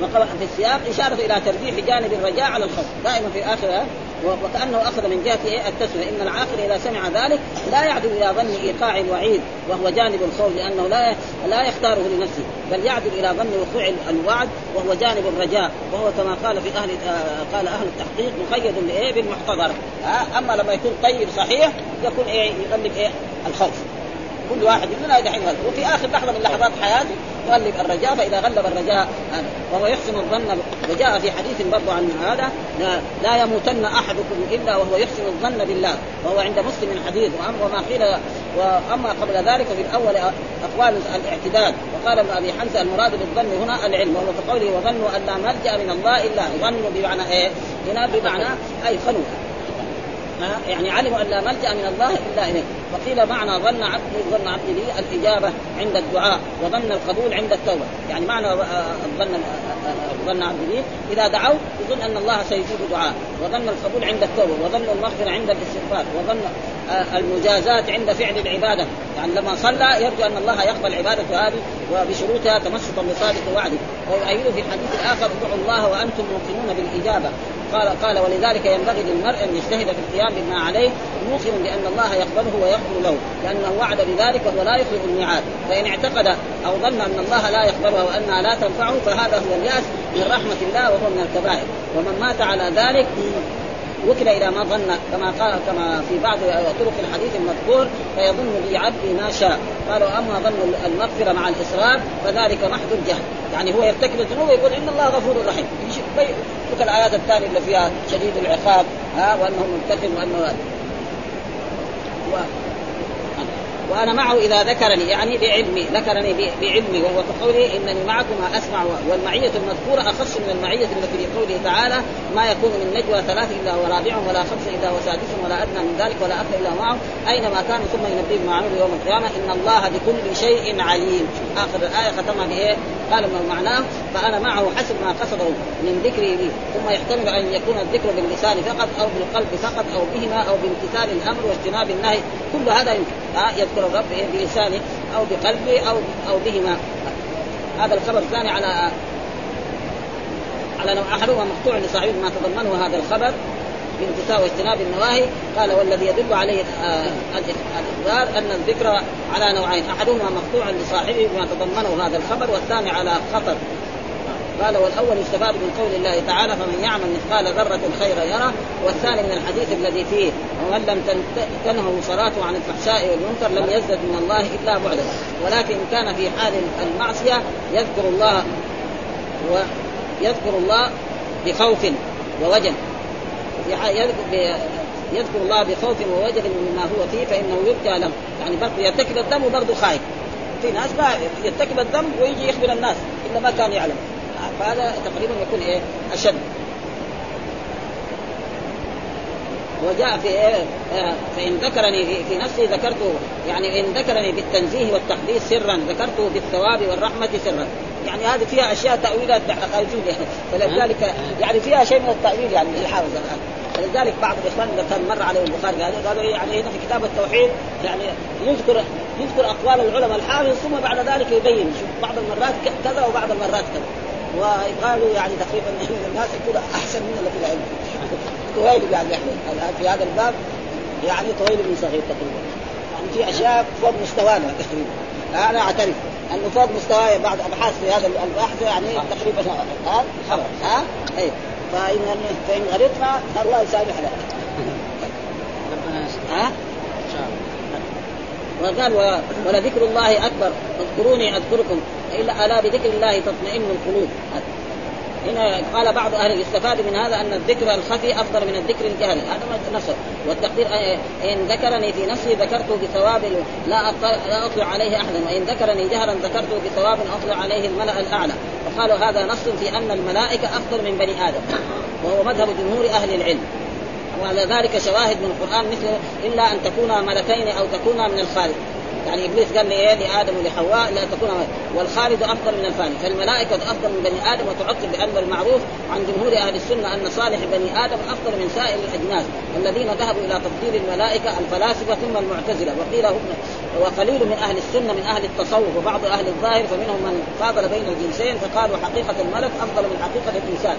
في السياق إشارة إلى ترجيح جانب الرجاء على الخوف دائما في آخرها وكأنه أخذ من جهة إيه؟ التسوية. إن العاقل إذا سمع ذلك لا يعدل إلى ظن إيقاع الوعيد وهو جانب الخوف لأنه لا لا يختاره لنفسه بل يعدل إلى ظن وقوع الوعد وهو جانب الرجاء. وهو كما قال في أهل آه قال أهل التحقيق مقيد لإيه بالمحتضر آه أما لما يكون طيب صحيح يكون إيه؟ يغلب إيه؟ الخوف. كل واحد مننا دحين وفي آخر لحظة من لحظات حياته يغلب الرجاء فإذا غلب الرجاء هذا وهو يحسن الظن وجاء في حديث برضو عن هذا لا, لا يموتن أحدكم إلا وهو يحسن الظن بالله. وهو عند مسلم الحديث وما قيل وأما قبل ذلك في الأول أقوال الاعتداد. وقال ابن أبي حمزة المراد بالظن هنا العلم وهو في قوله وظنوا أن لا ملجأ من الله إلا ظنوا بمعنى إيه؟ هنا بمعنى أي خلوا يعني علموا أن لا ملجأ من الله إلا إليه. وقيل معنى ظن عبدي ظن عبدي لي الإجابة عند الدعاء وظن القبول عند التوبة. يعني معنى ظن ظن عبدي لي إذا دعوت يظن أن الله سيجيب دعاء. وظن القبول عند التوبة. وظن المغفرة عند الاستغفار. وظن المجازات عند فعل العبادة. يعني لما صلى يرجو أن الله يقبل عبادته هذه وبشروطها تمسكا بصادق وعده. ويؤيد في الحديث الآخر ادعوا الله وأنتم موقنون بالإجابة. قال قال ولذلك ينبغي للمرء أن يجتهد في القيام بما عليه موقنا بأن الله يقبله ويغفر له لأنه وعد بذلك وهو لا يخلف الميعاد. فإن اعتقد أو ظن أن الله لا يقبلها وانها لا تنفعه فهذا هو اليأس من رحمة الله وهو من الكبائر. ومن مات على ذلك وكل إلى ما ظن كما قال كما في بعض طرق الحديث المذكور فيظن لي عبدي ما شاء. قالوا أما ظن المغفرة مع الاصرار فذلك محض الجهل. يعني هو يرتكب الذنوب ويقول إن الله غفور رحيم. شوف الآيات الثانية اللي فيها شديد العقاب ها وأنه منتقم وأنه وأنا معه إذا ذكرني يعني بعلمي ذكرني بعلمي وهو كقوله إنني معكم أسمع والمعية المذكورة أخص من المعية التي في قوله تعالى ما يكون من نجوى ثلاث إلا هو رابعهم ولا خمسه إلا هو سادسهم ولا أدنى من ذلك ولا أكثر إلا معه أينما كانوا ثم ينبئهم ما عملوا يوم القيامة إن الله بكل شيء عليم. آخر الآية ختمها بإيه؟ قال من معناه؟ فأنا معه حسب ما قصده من ذكري لي. ثم يحتمل أن يكون الذكر باللسان فقط أو بالقلب فقط أو بهما أو بامتثال الأمر واجتناب النهي. كل هذا يمكن. يذكر الرب بلسانه أو بقلبه أو أو بهما. هذا الخبر الثاني على على نوع احدهما مقطوع لصاحبه ما تضمنه هذا الخبر بامتثال واجتناب النواهي. قال والذي يدل عليه آه الإخبار أن الذكر على نوعين أحدهما مقطوع لصاحبه بما تضمنه هذا الخبر والثاني على خطر. قال والأول يستفاد من قول الله تعالى فمن يعمل مثقال ذرة خيرا يره والثاني من الحديث الذي فيه ومن لم تنهه صلاته عن الفحشاء والمنكر لم يزدد من الله إلا بعدا. ولكن إن كان في حال المعصية يذكر الله ويذكر الله بخوف ووجل. يذكر الله بخوف ووجل مما هو فيه فإنه يرجى له. يعني برضه يرتكب الذنب وبرضه خايف. في ناس ما يرتكب الذنب ويجي يخبر الناس إلا ما كان يعلم. فهذا تقريبا يكون إيه؟ أشد. وجاء في إيه؟ آه، فإن ذكرني في نفسي ذكرته يعني إن ذكرني بالتنزيه والتقديس سرا ذكرته بالثواب والرحمة سرا. يعني هذه فيها أشياء تأويلات خارجين يعني فلذلك يعني فيها شيء من التأويل يعني الحافظ الآن. فلذلك بعض الإخوان اذا كان مر عليهم البخاري هذا قالوا إيه يعني هنا في كتاب التوحيد يعني يذكر يذكر أقوال العلماء الحافظ ثم بعد ذلك يبين. شوف بعض المرات كذا وبعض المرات كذا. وقالوا يعني تقريبا الناس يكون أحسن من اللي في العلم. طويل يعني الان في هذا الباب. يعني طويل بن صغير تقريبا. يعني في أشياء فوق مستوانا تقريبا. أنا أعترف أنه فوق مستواي بعض أبحاث في هذا البحث يعني تقريبا ها؟ ها؟ اي فان فإن غلطنا الله يسامحنا. ها؟ وقال ولذكر الله أكبر اذكروني أذكركم. إلا ألا بذكر الله تطمئن القلوب. هنا قال بعض أهل يستفاد من هذا أن الذكر الخفي أفضل من الذكر الجهري هذا نصر. والتقدير إن ذكرني في نفسي ذكرته بثواب لا لا أطلع عليه أحدا. وإن ذكرني جهرا ذكرته بثواب أطلع عليه الملأ الأعلى. وقالوا هذا نص في أن الملائكة أفضل من بني آدم. وهو مذهب جمهور أهل العلم. وعلى ذلك شواهد من القرآن مثل إلا أن تكونا ملكين أو تكونا من الخالق. يعني إبليس قال إيه لآدم ولحواء لا تكون والخالد أفضل من الفاني. فالملائكة أفضل من بني آدم وتعقب بان المعروف عن جمهور أهل السنة أن صالح بني آدم أفضل من سائر الأجناس الذين ذهبوا إلى تفضيل الملائكة الفلاسفة ثم المعتزلة. وقيل هم وقليل من أهل السنة من أهل التصوف وبعض أهل الظاهر فمنهم من فاضل بين الجنسين فقالوا حقيقة الملك أفضل من حقيقة الإنسان.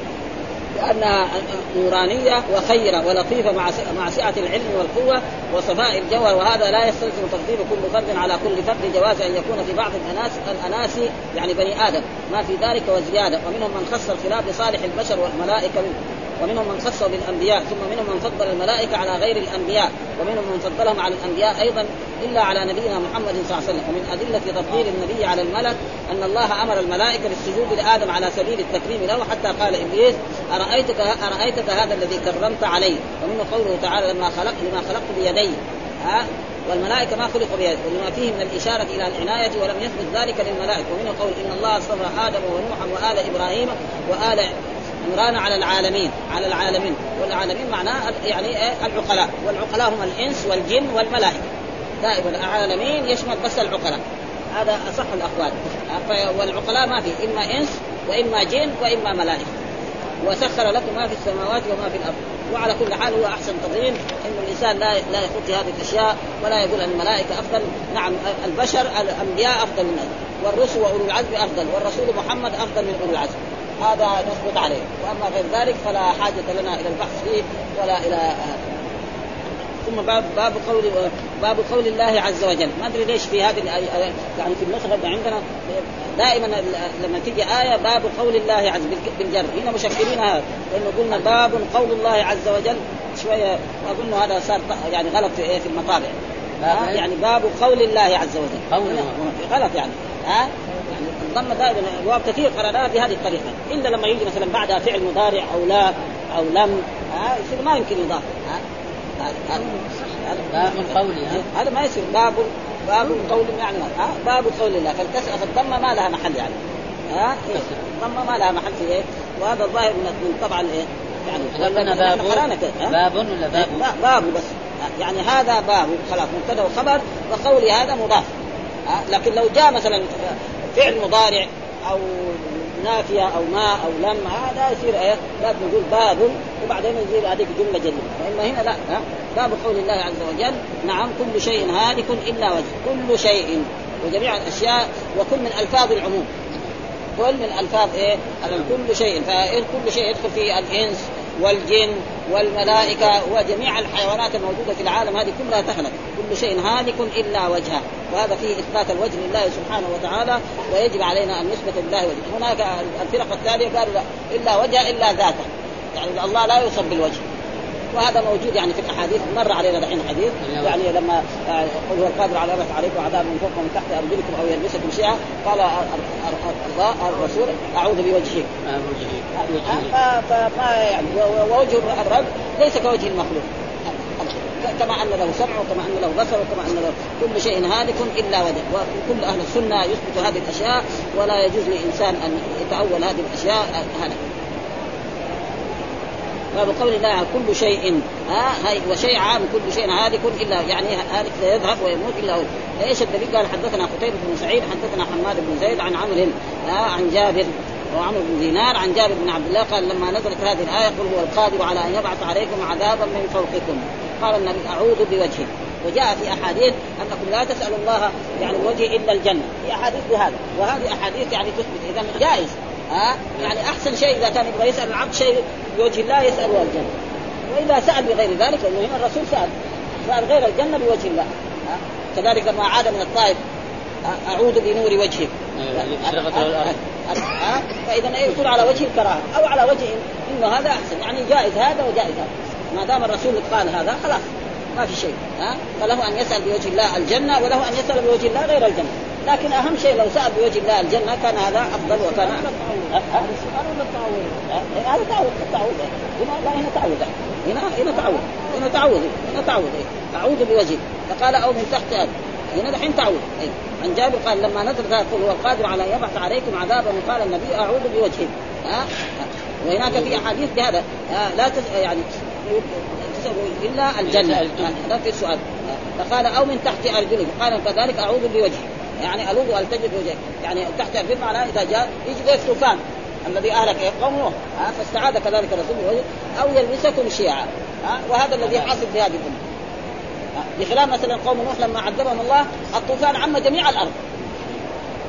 لانها نورانية وخيرة ولطيفة مع مع سعة العلم والقوة وصفاء الجوهر وهذا لا يستلزم تفضيل كل فرد على كل فرد جواز أن يكون في بعض الاناس الأناس يعني بني آدم. ما في ذلك وزيادة. ومنهم من خص الخلاف بصالح البشر والملائكة ومنهم من خصه بالأنبياء ثم منهم من فضل الملائكة على غير الأنبياء ومنهم من فضلهم على الأنبياء أيضا إلا على نبينا محمد صلى الله عليه وسلم. ومن أدلة تفضيل النبي على الملك أن الله أمر الملائكة بالسجود لآدم على سبيل التكريم له حتى قال إبليس أرأيتك أرأيتك هذا الذي كرمت عليه ومنه قوله تعالى لما خلق لما خلقت بيدي. ها؟ والملائكة ما خلقوا بيد ولما فيه من الإشارة إلى العناية ولم يثبت ذلك للملائكة. ومنه قول إن الله اصطفى آدم ونوحا وآل إبراهيم وآل عمران على العالمين على العالمين. والعالمين معناه يعني إيه؟ العقلاء. والعقلاء هم الإنس والجن والملائكة. دائما العالمين يشمل بس العقلاء. هذا أصح الأقوال. والعقلاء ما في إما إنس وإما جن وإما ملائكة. وسخر لكم ما في السماوات وما في الأرض. وعلى كل حال هو أحسن تقديم إن الإنسان لا لا في هذه الأشياء ولا يقول أن الملائكة أفضل. نعم البشر الأنبياء أفضل من والرسل وأولو العزم أفضل. والرسول محمد أفضل من أولو العزم. هذا نثبت عليه. وأما غير ذلك فلا حاجة لنا إلى البحث فيه ولا إلى هذا. ثم باب باب قول باب قول الله عز وجل. ما أدري ليش في هذه يعني في النسخه اللي عندنا دائما لما تيجي آية باب قول الله عز بالجر. هنا مشكلين هذا. لأنه قلنا باب قول الله عز وجل. شوية أظن هذا صار يعني غلط في إيه؟ في المطابع. يعني باب قول الله عز وجل. قول غلط يعني. ها؟ الضمه دائما ابواب كثير قراناها بهذه الطريقة. الا لما يجي مثلا بعدها فعل مضارع أو لا أو لم ها يصير ما يمكن يضاف باب قولي هذا ما يصير باب باب قول يعني باب قول الله. فالكسر فالضمة ما لها محل يعني ها. الضمة ما لها محل في إيه؟ وهذا الظاهر من طبعا إيه؟ يعني باب باب ولا باب؟ باب بس يعني هذا باب خلاص مبتدأ وخبر وقولي هذا مضاف لكن لو جاء مثلا فعل مضارع أو نافية أو ما أو لم هذا يصير إيه؟ لازم نقول باب وبعدين يصير هذيك جملة جديده واما هنا لا ها؟ باب قول الله عز وجل نعم كل شيء هالك إلا وجه كل شيء. وجميع الأشياء وكل من ألفاظ العموم. كل من ألفاظ إيه؟ كل شيء فكل شيء يدخل فيه الإنس. والجن والملائكة وجميع الحيوانات الموجودة في العالم هذه كلها تهلك كل شيء هالك إلا وجهه. وهذا فيه إثبات الوجه لله سبحانه وتعالى ويجب علينا أن نثبت لله وجه هناك الفرق الثانية قالوا لا إلا وجه إلا ذاته. يعني الله لا يوصف بالوجه. وهذا موجود يعني في الأحاديث مر علينا دحين حديث يعني لما آه، هو القادر على رفع عليكم عذاب من فوق ومن تحت أرجلكم أو يلبسكم شيئا قال الله الرسول أعوذ بوجهك. فما يعني ووجه الرب ليس كوجه المخلوق. كما أن له سمع وكما أن له بصر وكما أن له كل شيء هالك إلا وجه. وكل أهل السنة يثبت هذه الأشياء ولا يجوز لإنسان أن يتأول هذه الأشياء هلك باب قول الله كل شيء ها هاي وشيء عام كل شيء هالك إلا يعني هالك يذهب ويموت إلا هو. إيش الدليل؟ قال حدثنا قتيبة بن سعيد حدثنا حماد بن زيد عن عمرو عن جابر وعمرو بن دينار عن جابر بن عبد الله قال لما نزلت هذه الآية قل هو القادر على أن يبعث عليكم عذابا من فوقكم. قال النبي أعوذ بوجهه وجاء في أحاديث أنكم لا تسألوا الله يعني الوجه إلا الجنة. في أحاديث بهذا وهذه أحاديث يعني تثبت اذا جائز. ها؟ يعني أحسن شيء إذا كان يبغى يسأل العبد شيء بوجه الله يساله الجنة. وإذا سأل بغير ذلك لأنه هنا الرسول سأل. سأل غير الجنة بوجه الله. ها؟ كذلك لما عاد من الطائف. أعوذ بنور وجهك ها؟ فإذا يكون على وجه الكراهة. أو على وجه إنه هذا أحسن. يعني جائز هذا وجائز هذا. ما دام الرسول قال هذا خلاص. ما في شيء. ها؟ فله أن يسأل بوجه الله الجنة وله أن يسأل بوجه الله غير الجنة. لكن أهم شيء لو سأل بوجه الله الجنة كان هذا أفضل وكان هذا السؤال ولا؟ هذا هنا لا هنا تعوذ هنا هنا تعوذ هنا تعوذ هنا تعوذ اعوذ بوجهه. فقال أو من تحت هذا هنا دحين تعوذ عن جابر قال لما نزل قل هو القادر على أن يبعث عليكم عذابا قال النبي أعوذ بوجهه. ها؟ وهناك في أحاديث بهذا. لا تس... يعني إلا الجنة. هذا في السؤال فقال أو من تحت ارجلك قال كذلك أعوذ بوجهي يعني الوذ التجد بوجهه يعني تحت ارجل معناه إذا جاء يجي زي الطوفان الذي أهلك قوم نوح فاستعاذ كذلك الرسول أو يلبسكم شيعا. وهذا الذي حاصل في هذه الامه بخلاف مثلا قوم نوح لما عذبهم الله الطوفان عم جميع الأرض.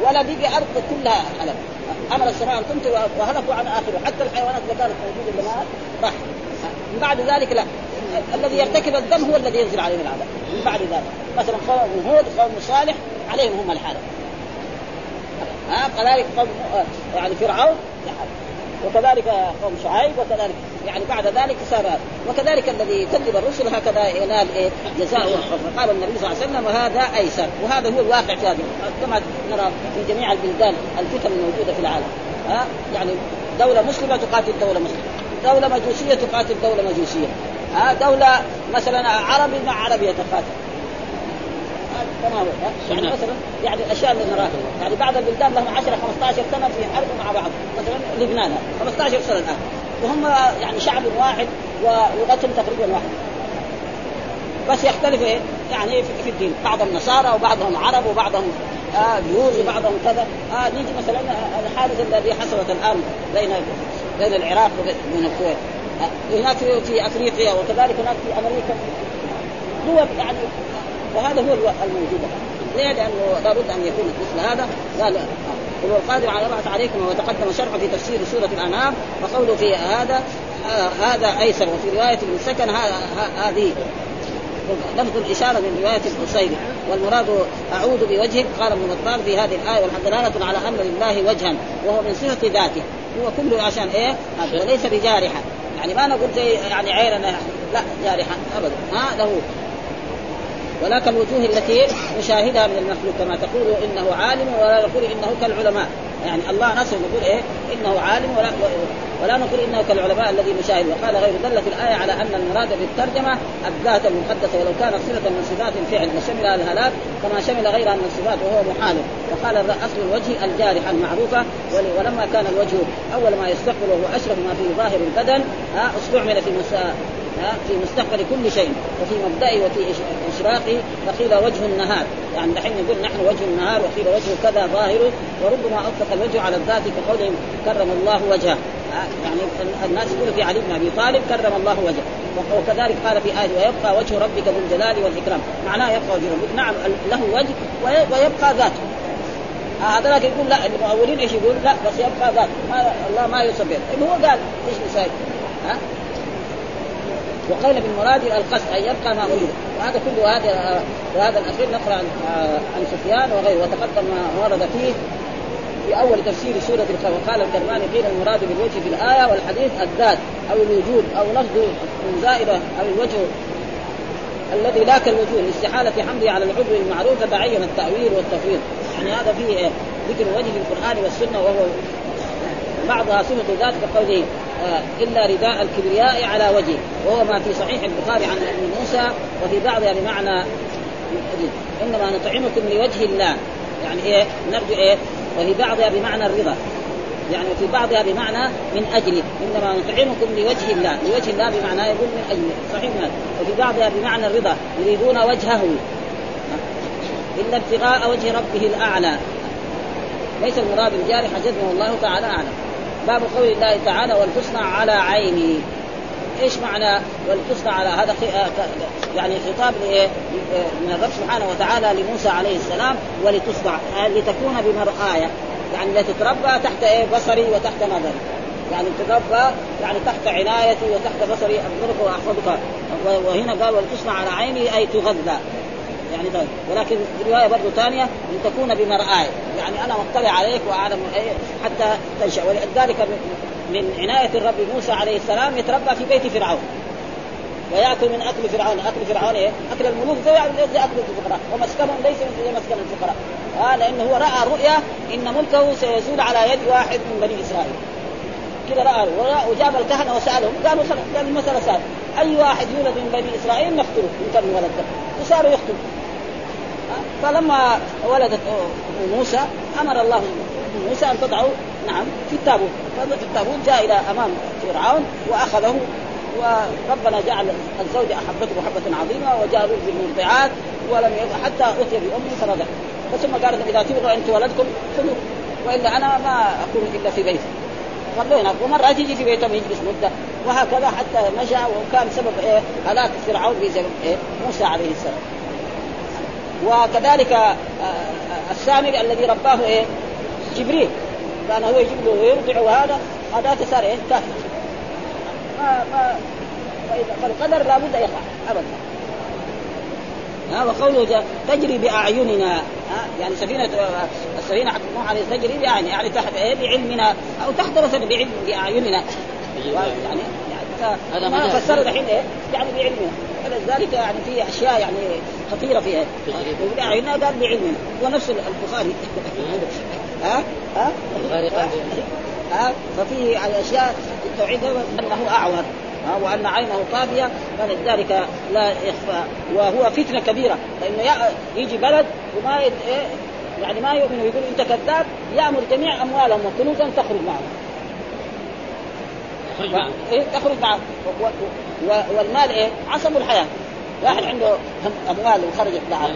ولا بقي أرض كلها علم أمر السماء أن تمطر وهلكوا عن آخره. حتى الحيوانات اللي كانت موجودة اللي راح من بعد ذلك لا. الذي يرتكب الذنب هو الذي ينزل عليه العذاب. من بعد ذلك. مثلا قوم هود قوم صالح عليهم هم الحالة. ها كذلك قوم يعني فرعون وكذلك قوم شعيب وكذلك يعني بعد ذلك صار وكذلك الذي يكذب الرسل هكذا ينال إيه جزاء قال النبي صلى الله عليه وسلم وهذا أيسر. وهذا هو الواقع في هذه كما نرى في جميع البلدان الفتن الموجودة في العالم. ها يعني دولة مسلمة تقاتل دولة مسلمة. دولة مجوسية تقاتل دولة مجوسية. ها دولة مثلا عربي مع عربي يتقاتل تمام يعني مثلا يعني الأشياء اللي نراها. يعني بعض البلدان لهم 10 15 سنة في حرب مع بعض. مثلا لبنان 15 سنة الآن. وهم يعني شعب واحد ولغتهم تقريبا واحدة بس يختلف إيه؟ يعني في الدين. بعضهم نصارى وبعضهم عرب وبعضهم آه جيوز وبعضهم كذا. آه نيجي مثلا الحادث الذي حصلت الآن بين بين العراق وبين الكويت. هناك في, أفريقيا وكذلك هناك في أمريكا. دول يعني وهذا هو الموجود ليه؟ لأنه لابد أن يكون مثل هذا. قال هو القادر على يبعث عليكم وتقدم شرحه في تفسير سورة الأنعام. وقوله في هذا آه هذا أيسر وفي رواية ابن سكن هذه. لفظ الإشارة من رواية القصيري والمراد أعوذ بوجهك قال ابن بطال في هذه الآية والدلالة على أن لله وجها وهو من صفة ذاته. هو كله عشان إيه؟ وليس بجارحة. يعني ما نقول زي يعني عيننا لا جارحة أبدا. ها له ولكن الوجوه التي نشاهدها من المخلوق كما تقول إنه عالم ولا نقول إنه كالعلماء. يعني الله نفسه يقول إيه؟ إنه عالم ولا ولا نقول إنه كالعلماء الذي نشاهد. وقال غير دلت الآية على أن المراد بالترجمة الذات المقدسة ولو كانت صفه من صفات الفعل وشملها الهلاك كما شمل غيرها من الصفات وهو محال. وقال أصل الوجه الجارحه المعروفه ولما كان الوجه أول ما يستقبل وهو أشرف ما في ظاهر البدن استعمل في في مستقبل كل شيء وفي مبدئه وفي إشراقه فقيل وجه النهار. يعني دحين نقول نحن وجه النهار وقيل وجه كذا ظاهره وربما أطلق الوجه على الذات كقولهم كرم الله وجهه. يعني الناس يقولوا في علي بن أبي طالب كرم الله وجهه. وكذلك قال في آية ويبقى وجه ربك ذو الجلال والإكرام. معناه يبقى وجه ربك. نعم له وجه ويبقى ذاته. هذا لكن يقول لا المؤولين إيش يقول لا بس يبقى ذات ما الله ما يوصف به هو قال إيش مسايد ها؟ وقيل بالمراد القصد ان يبقى ما أريد. وهذا كله هذا وهذا الأخير نقرأ عن عن سفيان وغيره وتقدم ما ورد فيه في أول تفسير سورة القمر وقال الكرماني قيل المراد بالوجه في الآية والحديث الذات أو الوجود أو لفظ زائدة أو الوجه الذي لا كالوجود لاستحالة حمله على العضو المعروف تعين التأويل والتفويض. يعني هذا فيه ذكر في القرآن والسنة وهو بعضها صفة ذات كقوله آه، إلا رداء الكبرياء على وجهه. وهو ما في صحيح البخاري عن ابن موسى وفي بعضها بمعنى إنما نطعمكم لوجه الله. يعني إيه؟ نرجو إيه؟ وفي بعضها بمعنى الرضا. يعني في بعضها بمعنى من أجله. إنما نطعمكم لوجه الله. لوجه الله بمعنى يقول من أجله. صحيح من وفي بعضها بمعنى الرضا. يريدون وجهه. إلا ابتغاء وجه ربه الأعلى. ليس المراد الجارح جزمه الله تعالى أعلم. باب قول الله تعالى ولتصنع على عيني. إيش معنى ولتصنع على هذا؟ آه، يعني خطاب؟ من الرب سبحانه وتعالى لموسى عليه السلام ولتصنع آه، لتكون بمرآية يعني لتتربى تحت إيه؟ بصري وتحت نظري. يعني تتربى يعني تحت عنايتي وتحت بصري انظرك وأحفظك. وهنا قال ولتصنع على عيني أي تغذى. يعني ده ولكن في رواية برضه ثانية لتكون بمرآة يعني أنا مطلع عليك وأعلم حتى تنشأ. ولذلك من عناية الرب موسى عليه السلام يتربى في بيت فرعون. ويأكل من أكل فرعون، أكل فرعون إيه؟ أكل الملوك. زي أكل الفقراء، ومسكنهم ليس زي مسكن الفقراء، آه لأنه هو رأى رؤيا إن ملكه سيزول على يد واحد من بني إسرائيل. كذا رأى وجاب الكهنة وسألهم. قالوا خلاص قال المسألة سهلة، أي واحد يولد من بني إسرائيل نقتله. إن كان ولد. وصاروا يقتلوا. فلما ولدت موسى أمر الله موسى أن تضعه نعم في التابوت. في التابوت جاء إلى أمام فرعون وأخذه وربنا جعل الزوج أحبته محبه عظيمة وجاء بالمرضعات ولم يضع حتى اتي بأمه فرضع ثم قالت إذا تبغوا انت ولدكم خذوه. وإلا أنا ما أكون إلا في بيتي. خلوه ومرات يجي في بيتهم يجلس مدة. وهكذا حتى مشى وكان سبب إيه؟ هلاك فرعون في زمن إيه؟ موسى عليه السلام. وكذلك آه، آه، السامري الذي رباه إيه جبريل. كان هو يجيب له ويرضع وهذا هذاك صار إيه كافر ما ما فالقدر لابد يقع ابدا. ها وقوله تجري بأعيننا ها يعني سفينة السفينة حق نوح عليه تجري باعيننا يعني تحت إيه بعلمنا أو تحت مثلا بعلم بأعيننا. يعني هذا ما فسر الحين إيه؟ يعني بعلمنا فلذلك يعني في أشياء يعني خطيرة فيها. باعيننا قال بعلمنا ونفس البخاري. ها؟ ها؟ ها؟ ففي أشياء التوحيد أنه أعور. ها؟ وأن عينه طافيه فلذلك لا يخفى. وهو فتنة كبيرة. لأنه يجي بلد وما إيه؟ يعني ما يؤمن ويقول أنت كذاب. يأمر جميع أموالهم وكنوزهم تخرج معهم إيه تخرج معه. والمال إيه؟ عصب الحياة. واحد عنده أموال وخرجت معه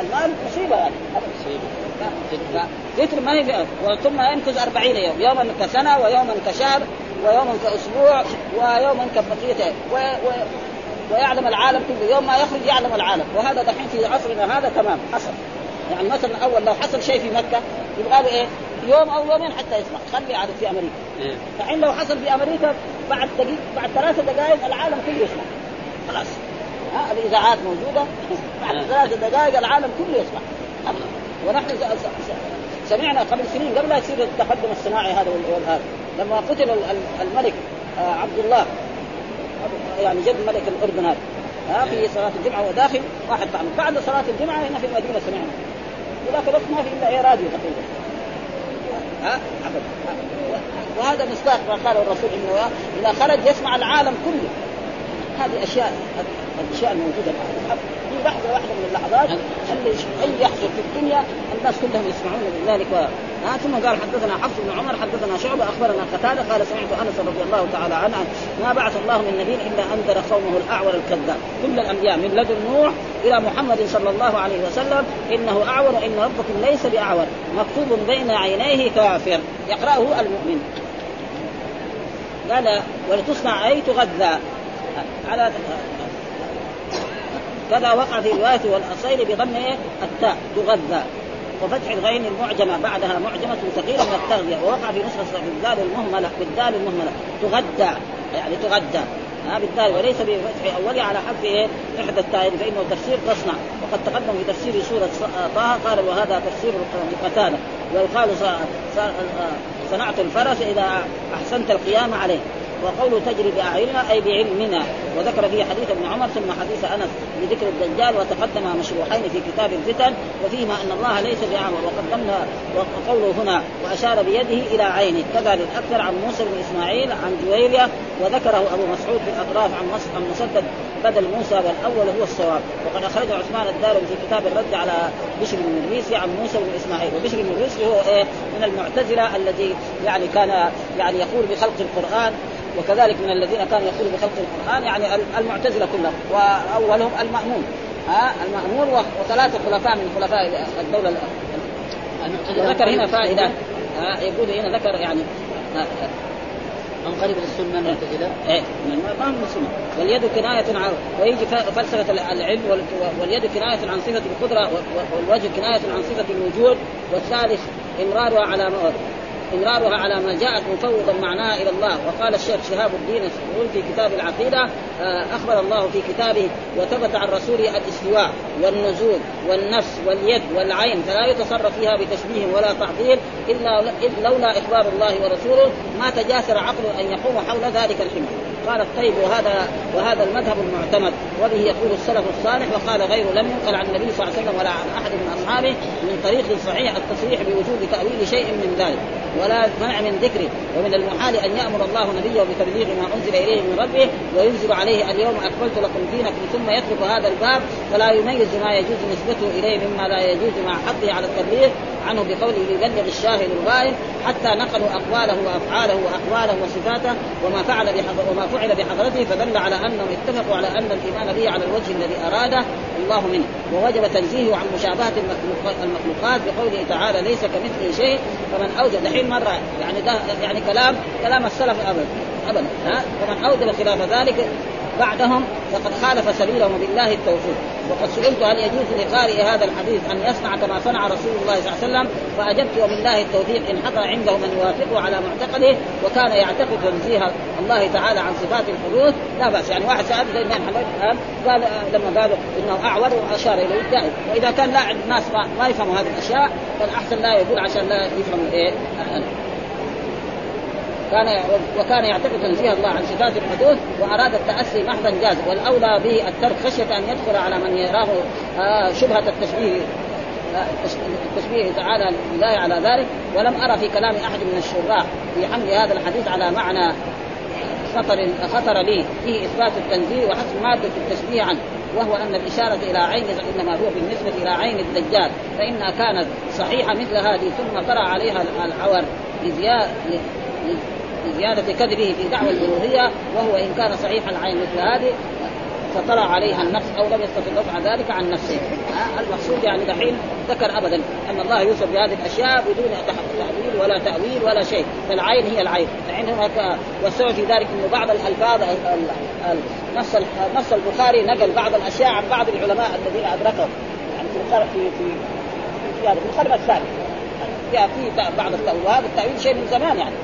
المال مصيبة يعني. مصيبة. ما هي ثم ينكز أربعين يوم. يوما كسنة ويوما كشهر ويوما كأسبوع ويوما كبقية. و... و... ويعلم العالم كله. يوم ما يخرج يعلم العالم. وهذا دحين في عصرنا هذا تمام. حصل. يعني مثلا أول لو حصل شيء في مكة يبغى له إيه؟ يوم أو يومين حتى يسمع خلي عاد في أمريكا. إيه. فحين لو حصل في أمريكا بعد دقيقه بعد ثلاثة دقائق العالم كله يسمع خلاص. ها الإذاعات موجودة. بعد نعم. ثلاث دقائق العالم كله يسمع ونحن سمعنا قبل سنين قبل لا يصير التقدم الصناعي هذا وال- والهذا لما قتل ال- ال- الملك آه، عبد الله. يعني جد ملك الأردن هذا. ها في صلاة الجمعة وداخل واحد طعن بعد صلاة الجمعة هنا في المدينة سمعنا. وذاك الوقت ما في إلا إيه راديو تقريبا ها أبدا. وهذا مصداق ما قاله الرسول إنه إذا خرج يسمع العالم كله هذه اشياء الأشياء الموجودة الآن. في لحظه واحدة من اللحظات اللي اي يحصل في الدنيا الناس كلهم يسمعون بذلك و... آه ثم قال حدثنا حفص بن عمر حدثنا شعبة أخبرنا قتادة قال سمعت أنس رضي الله تعالى عنه ما بعث الله من نبي إلا أنذر قومه الأعور الكذاب. كل الأنبياء من لدن نوح إلى محمد صلى الله عليه وسلم إنه أعور إن ربكم ليس بأعور. مكتوب بين عينيه كافر. يقرأه المؤمن. قال ولتصنع أي تغذى؟ على كذا وقع في رواية والأصيل بضم إيه؟ التاء تغذى. وفتح الغين المعجمة بعدها معجمة ثقيلة من التغذية. ووقع في نسخة بالدال المهملة بالدال المهملة. تغدى يعني تغدى ها بالدال. وليس بفتح أولها على حذف إيه؟ إحدى التائين فإنه تفسير تصنع. وقد تقدم في تفسير سورة ص- طه قال وهذا تفسير قتادة. ويقال ص- صنعت الفرس إذا أحسنت القيام عليه. وقوله تجري بأعيننا أي بعلمنا. وذكر فيه حديث ابن عمر ثم حديث أنس بذكر الدجال وتقدم مشروحين في كتاب الفتن وفيهما أن الله ليس باعمى وقدمنا وقوله هنا وأشار بيده إلى عينه. كذا للاكثر عن موسى بن إسماعيل عن جويرية وذكره أبو مسعود في الأطراف عن مسدد بدل موسى والأول هو الصواب. وقد أخرجه عثمان الدارمي في كتاب الرد على بشر بن الريسي عن موسى بن إسماعيل. وبشر بن الريسي هو إيه؟ من المعتزلة الذي يعني كان يعني يقول بخلق القرآن وكذلك من الذين كانوا يقولوا بخلق القرآن يعني المعتزلة كلهم وأولهم المأمون. ها؟ المأمون وثلاثة خلفاء من خلفاء الدولة المعتزلة. وذكر هنا فائدة. ها؟ يقول هنا ذكر يعني من قريب للسنة المعتزلة؟ إيه من ما هم السنة واليد كناية عن ويجي فلسفة العلم وال- واليد كناية عن صفة القدرة والوجه كناية عن صفة الوجود والثالث إمرارها على إمرارها على ما جاءت مفوضا معناها إلى الله. وقال الشيخ شهاب الدين السعود في كتاب العقيدة آه، أخبر الله في كتابه وثبت عن رسوله الاستواء والنزول والنفس واليد والعين فلا يتصرف فيها بتشبيه ولا تعطيل إلا لولا إخبار الله ورسوله. ما تجاسر عقل أن يقوم حول ذلك الحمى قال الطيب وهذا وهذا المذهب المعتمد وبه يقول السلف الصالح وقال غير لم ينقل عن النبي صلى الله عليه وسلم ولا عن أحد من أصحابه من طريق صحيح التصريح بوجوب تأويل شيء من ذلك ولا منع من ذكره ومن المحال أن يأمر الله نبيه بتبليغ ما أنزل إليه من ربه وينزل عليه اليوم أكملت لكم دينكم ثم يترك هذا الباب فلا يميز ما يجوز نسبته إليه مما لا يجوز مع حظه على التبليغ عنه بقوله ليبلغ الشاهد الغائب حتى نقلوا أقواله وأفعاله وأقواله وصفاته وما فعل وما فعل بحضرته فدل على أنهم اتفقوا على أن الإيمان به على الوجه الذي أراده الله منه. ووجب تنزيهه عن مشابهة المخلوقات, بقوله تعالى ليس كمثله شيء فمن اوجد الحين مرة يعني ده يعني كلام كلام السلف ابدا ابدا ها؟ ومن اوجد خلاف ذلك بعدهم فقد خالف سبيلهم وبالله التوفيق وقد سئلت هل يجوز لقارئ هذا الحديث أن يصنع كما صنع رسول الله صلى الله عليه وسلم؟ فأجبت وبالله التوفيق إن حضر عنده من يوافقه على معتقده وكان يعتقد تنزيه الله تعالى عن صفات الحدوث. لا بأس يعني واحد سأل زي ما قال لما قالوا إنه أعور وأشار إليه جائز وإذا كان لا عند ناس ما, ما يفهموا هذه الأشياء فالأحسن لا يقول عشان لا يفهموا إيه كان وكان يعتقد تنزيه الله عن صفات الحدوث وأراد التأسي محضا جاز والأولى به الترك خشية أن يدخل على من يراه آه، شبهة التشبيه آه، التشبيه تعالى لله على ذلك. ولم أرى في كلام أحد من الشراح في حمل هذا الحديث على معنى خطر خطر لي. فيه إثبات التنزيه وحسب مادة التشبيه عنه وهو أن الإشارة إلى عين إنما هو بالنسبة إلى عين الدجال. فإنها كانت صحيحة مثل هذه ثم طرأ عليها العور لزيادة كذبه في دعوى الألوهية وهو إن كان صحيح العين مثل هذه فطلع عليها النفس أو لم يستطع دفع ذلك عن نفسه؟ المقصود يعني دحين ذكر ابدا أن الله يوصف بهذه الأشياء بدون تحويل ولا تأويل ولا شيء. فالعين هي العين. العين هناك والسبب في ذلك إنه بعض الألفاظ ال- ال- ال- نص نص البخاري نقل بعض الأشياء عن بعض العلماء الذين ادركهم يعني في في في يعني في القرن الثالث جاء في بعض التأويل. وهذا التأويل شيء من زمان يعني.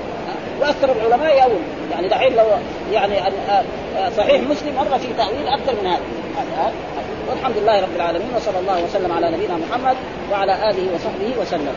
وأكثر العلماء يأول يعني دحين لو يعني صحيح مسلم مر في تأويل أكثر من هذا. والحمد لله رب العالمين وصلى الله وسلم على نبينا محمد وعلى آله وصحبه وسلم.